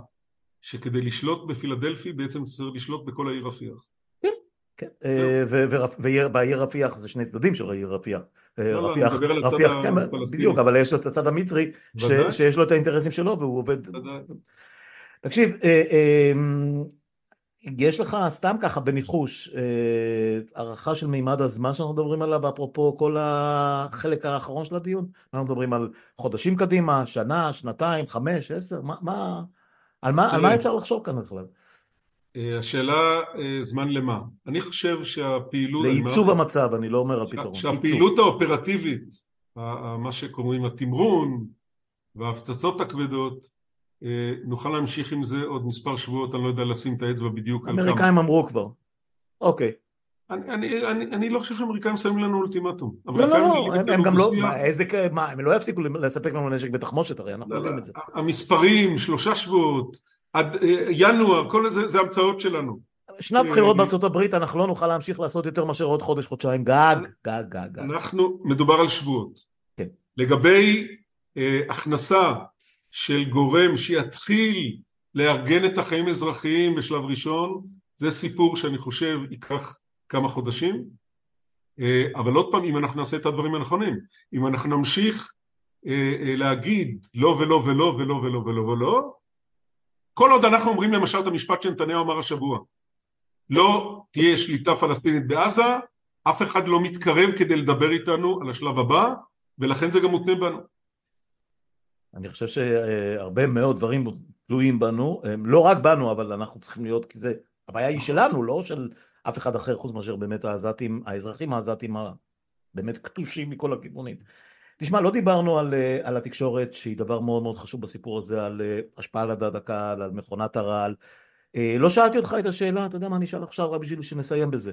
שכדי לשלוט בפילדלפי בעצם צריך לשלוט בכל העיר רפיח. כן, אה, ו- ורפ- ועיר- והעיר רפיח זה שני צדדים של העיר רפיח. אה, לא, לא, רפיח, רפיח, כן. בדיוק, אבל יש לו את הצד המצרי. שיש לו את האינטרסים שלו והוא עובד. תקשיב, אה, אה, יש לך סתם ככה בניחוש הערכה של מימד הזמן שאנחנו מדברים עליו אפרופו כל החלק האחרון של הדיון? אנחנו מדברים על חודשים קדימה, שנה, שנתיים, חמש, עשר, מה, על מה. אפשר לחשוב כאן בכלל? אה, השאלה אה, זמן למה. אני חושב שהפעילות... לעיצוב המצב, אני לא אומר על פתרון. עיצוב. שהפעילות האופרטיבית, מה שקוראים התמרון וההפצצות הכבדות, אה, נוכל להמשיך עם זה עוד מספר שבועות, אני לא יודע לשים את האצבע בדיוק על כמה. האמריקאים אמרו כבר. אוקיי. אני, אני, אני, אני לא חושב שהאמריקאים שמים לנו אולטימטום. לא, לא, לא, הם, הם גם לא. מה, איזה, מה, הם לא יפסיקו לספק לנו נשק ותחמושת, הרי אנחנו לא, יודעים לא, את זה. המספרים, שלושה שבועות, עד אה, ינואר, כל זה, זה המצאות שלנו. שנת אה, בחירות בארצות הברית, אנחנו לא נוכל להמשיך לעשות יותר מאשר עוד חודש, חודשיים, גג, גג, גג, גג. אנחנו, מדובר על שבועות. כן. לגבי אה, הכנסה של גורם שיתחיל לארגן את החיים האזרחיים בשלב ראשון, זה סיפור שאני חושב ייקח כמה חודשים, אה, אבל עוד פעם, אם אנחנו נעשה את הדברים הנכונים, אם אנחנו נמשיך אה, אה, להגיד לא ולא ולא ולא ולא ולא ולא, כל עוד אנחנו אומרים למשל את המשפט שנתניהו אמר השבוע, לא תהיה שליטה פלסטינית בעזה, אף אחד לא מתקרב כדי לדבר איתנו על השלב הבא, ולכן זה גם מותנה בנו. אני חושב שהרבה מאוד דברים תלויים בנו, לא רק בנו, אבל אנחנו צריכים להיות, כי זה, הבעיה היא שלנו, לא של אף אחד אחר, חוץ מאשר באמת העזתים, האזרחים העזתים הבאמת קטושים מכל הכיוונים. תשמע, לא דיברנו על, על התקשורת, שהיא דבר מאוד מאוד חשוב בסיפור הזה, על השפעה על הדעת הקהל, על מכונת הרעל. לא שאלתי אותך את השאלה, אתה יודע מה אני אשאל עכשיו, רק בשביל שנסיים בזה.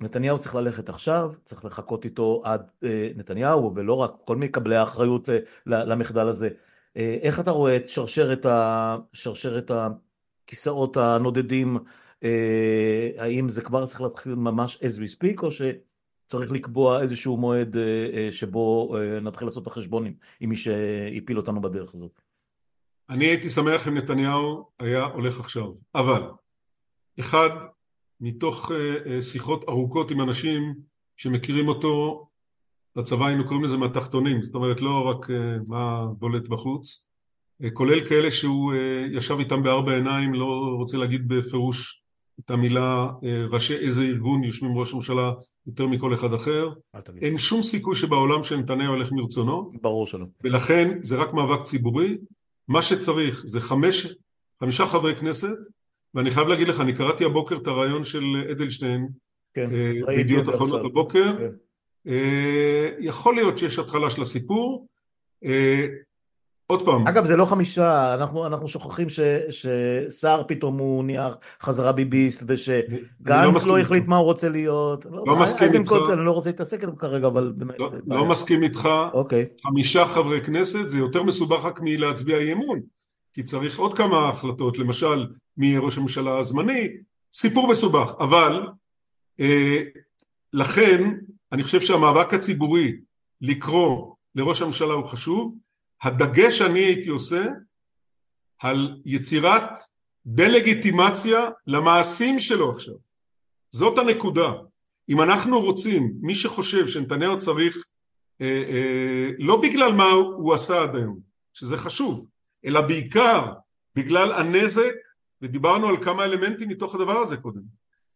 נתניהו צריך ללכת עכשיו, צריך לחכות איתו עד אה, נתניהו, ולא רק כל מקבלי האחריות אה, למחדל הזה. אה, איך אתה רואה את שרשרת, ה, שרשרת הכיסאות הנודדים, אה, האם זה כבר צריך להתחיל ממש as we speak, או שצריך לקבוע איזשהו מועד אה, אה, שבו אה, נתחיל לעשות את החשבון עם מי שהפיל אותנו בדרך הזאת? אני הייתי שמח אם נתניהו היה הולך עכשיו, אבל אחד, מתוך שיחות ארוכות עם אנשים שמכירים אותו, בצבא היינו קוראים לזה מהתחתונים, זאת אומרת לא רק מה בולט בחוץ, כולל כאלה שהוא ישב איתם בארבע עיניים, לא רוצה להגיד בפירוש את המילה ראשי איזה ארגון יושבים ראש הממשלה יותר מכל אחד אחר, אין שום סיכוי שבעולם שנתניהו הולך מרצונו, ברור שלא, ולכן זה רק מאבק ציבורי, מה שצריך זה חמש, חמישה חברי כנסת ואני חייב להגיד לך, אני קראתי הבוקר את הרעיון של אדלשטיין, כן, בידיעות אחרונות בבוקר, כן. אה, יכול להיות שיש התחלה של הסיפור, אה, עוד פעם. אגב זה לא חמישה, אנחנו, אנחנו שוכחים שסער פתאום הוא נהיה חזרה ביביסט ושגנץ לא, לא החליט מה הוא רוצה להיות. לא, לא מסכים איתך. אני לא רוצה להתעסק איתו כרגע אבל... לא, לא מסכים איתך. אוקיי. חמישה חברי כנסת זה יותר מסובך רק מלהצביע אי אמון. כי צריך עוד כמה החלטות, למשל מי יהיה ראש הממשלה הזמני, סיפור מסובך, אבל אה, לכן אני חושב שהמאבק הציבורי לקרוא לראש הממשלה הוא חשוב, הדגש שאני הייתי עושה על יצירת דה-לגיטימציה למעשים שלו עכשיו, זאת הנקודה, אם אנחנו רוצים, מי שחושב שנתניהו צריך אה, אה, לא בגלל מה הוא עשה עד היום, שזה חשוב, אלא בעיקר בגלל הנזק, ודיברנו על כמה אלמנטים מתוך הדבר הזה קודם,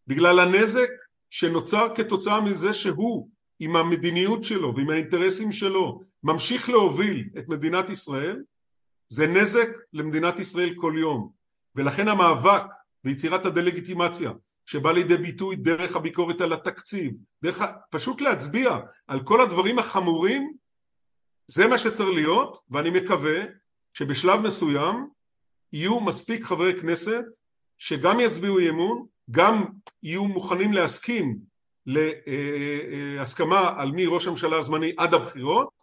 בגלל הנזק שנוצר כתוצאה מזה שהוא עם המדיניות שלו ועם האינטרסים שלו ממשיך להוביל את מדינת ישראל, זה נזק למדינת ישראל כל יום. ולכן המאבק ויצירת הדה-לגיטימציה שבא לידי ביטוי דרך הביקורת על התקציב, דרך פשוט להצביע על כל הדברים החמורים, זה מה שצריך להיות, ואני מקווה שבשלב מסוים יהיו מספיק חברי כנסת שגם יצביעו אי אמון, גם יהיו מוכנים להסכים להסכמה על מי ראש הממשלה הזמני עד הבחירות,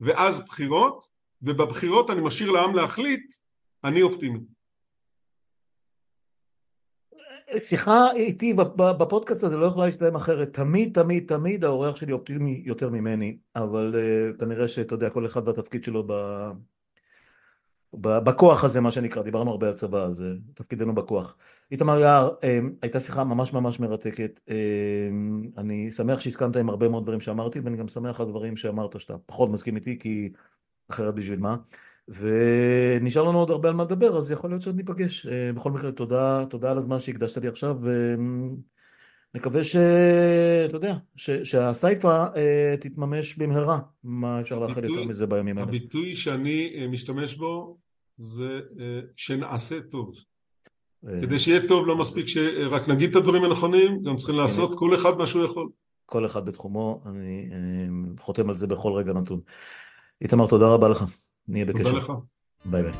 ואז בחירות, ובבחירות אני משאיר לעם להחליט, אני אופטימי. שיחה איתי בפודקאסט הזה לא יכולה להסתיים אחרת, תמיד תמיד תמיד האורח שלי אופטימי יותר ממני, אבל uh, כנראה שאתה יודע כל אחד והתפקיד שלו. בכוח הזה מה שנקרא, דיברנו הרבה על צבא, אז תפקידנו בכוח. איתמר יער, אמ, הייתה שיחה ממש ממש מרתקת, אמ, אני שמח שהסכמת עם הרבה מאוד דברים שאמרתי ואני גם שמח על דברים שאמרת שאתה פחות מסכים איתי כי אחרת בשביל מה. ונשאר לנו עוד הרבה על מה לדבר אז יכול להיות שעוד ניפגש, אה, בכל מקרה תודה, תודה על הזמן שהקדשת לי עכשיו ונקווה שאתה יודע, שהסייפה אה, תתממש במהרה, מה אפשר לאחל יותר מזה בימים האלה. הביטוי שאני אה, משתמש בו זה שנעשה טוב. כדי שיהיה טוב לא מספיק שרק נגיד את הדברים הנכונים, גם צריכים לעשות כל אחד מה שהוא יכול. כל אחד בתחומו, אני חותם על זה בכל רגע נתון. איתמר, תודה רבה לך. נהיה בקשר. תודה לך. ביי ביי.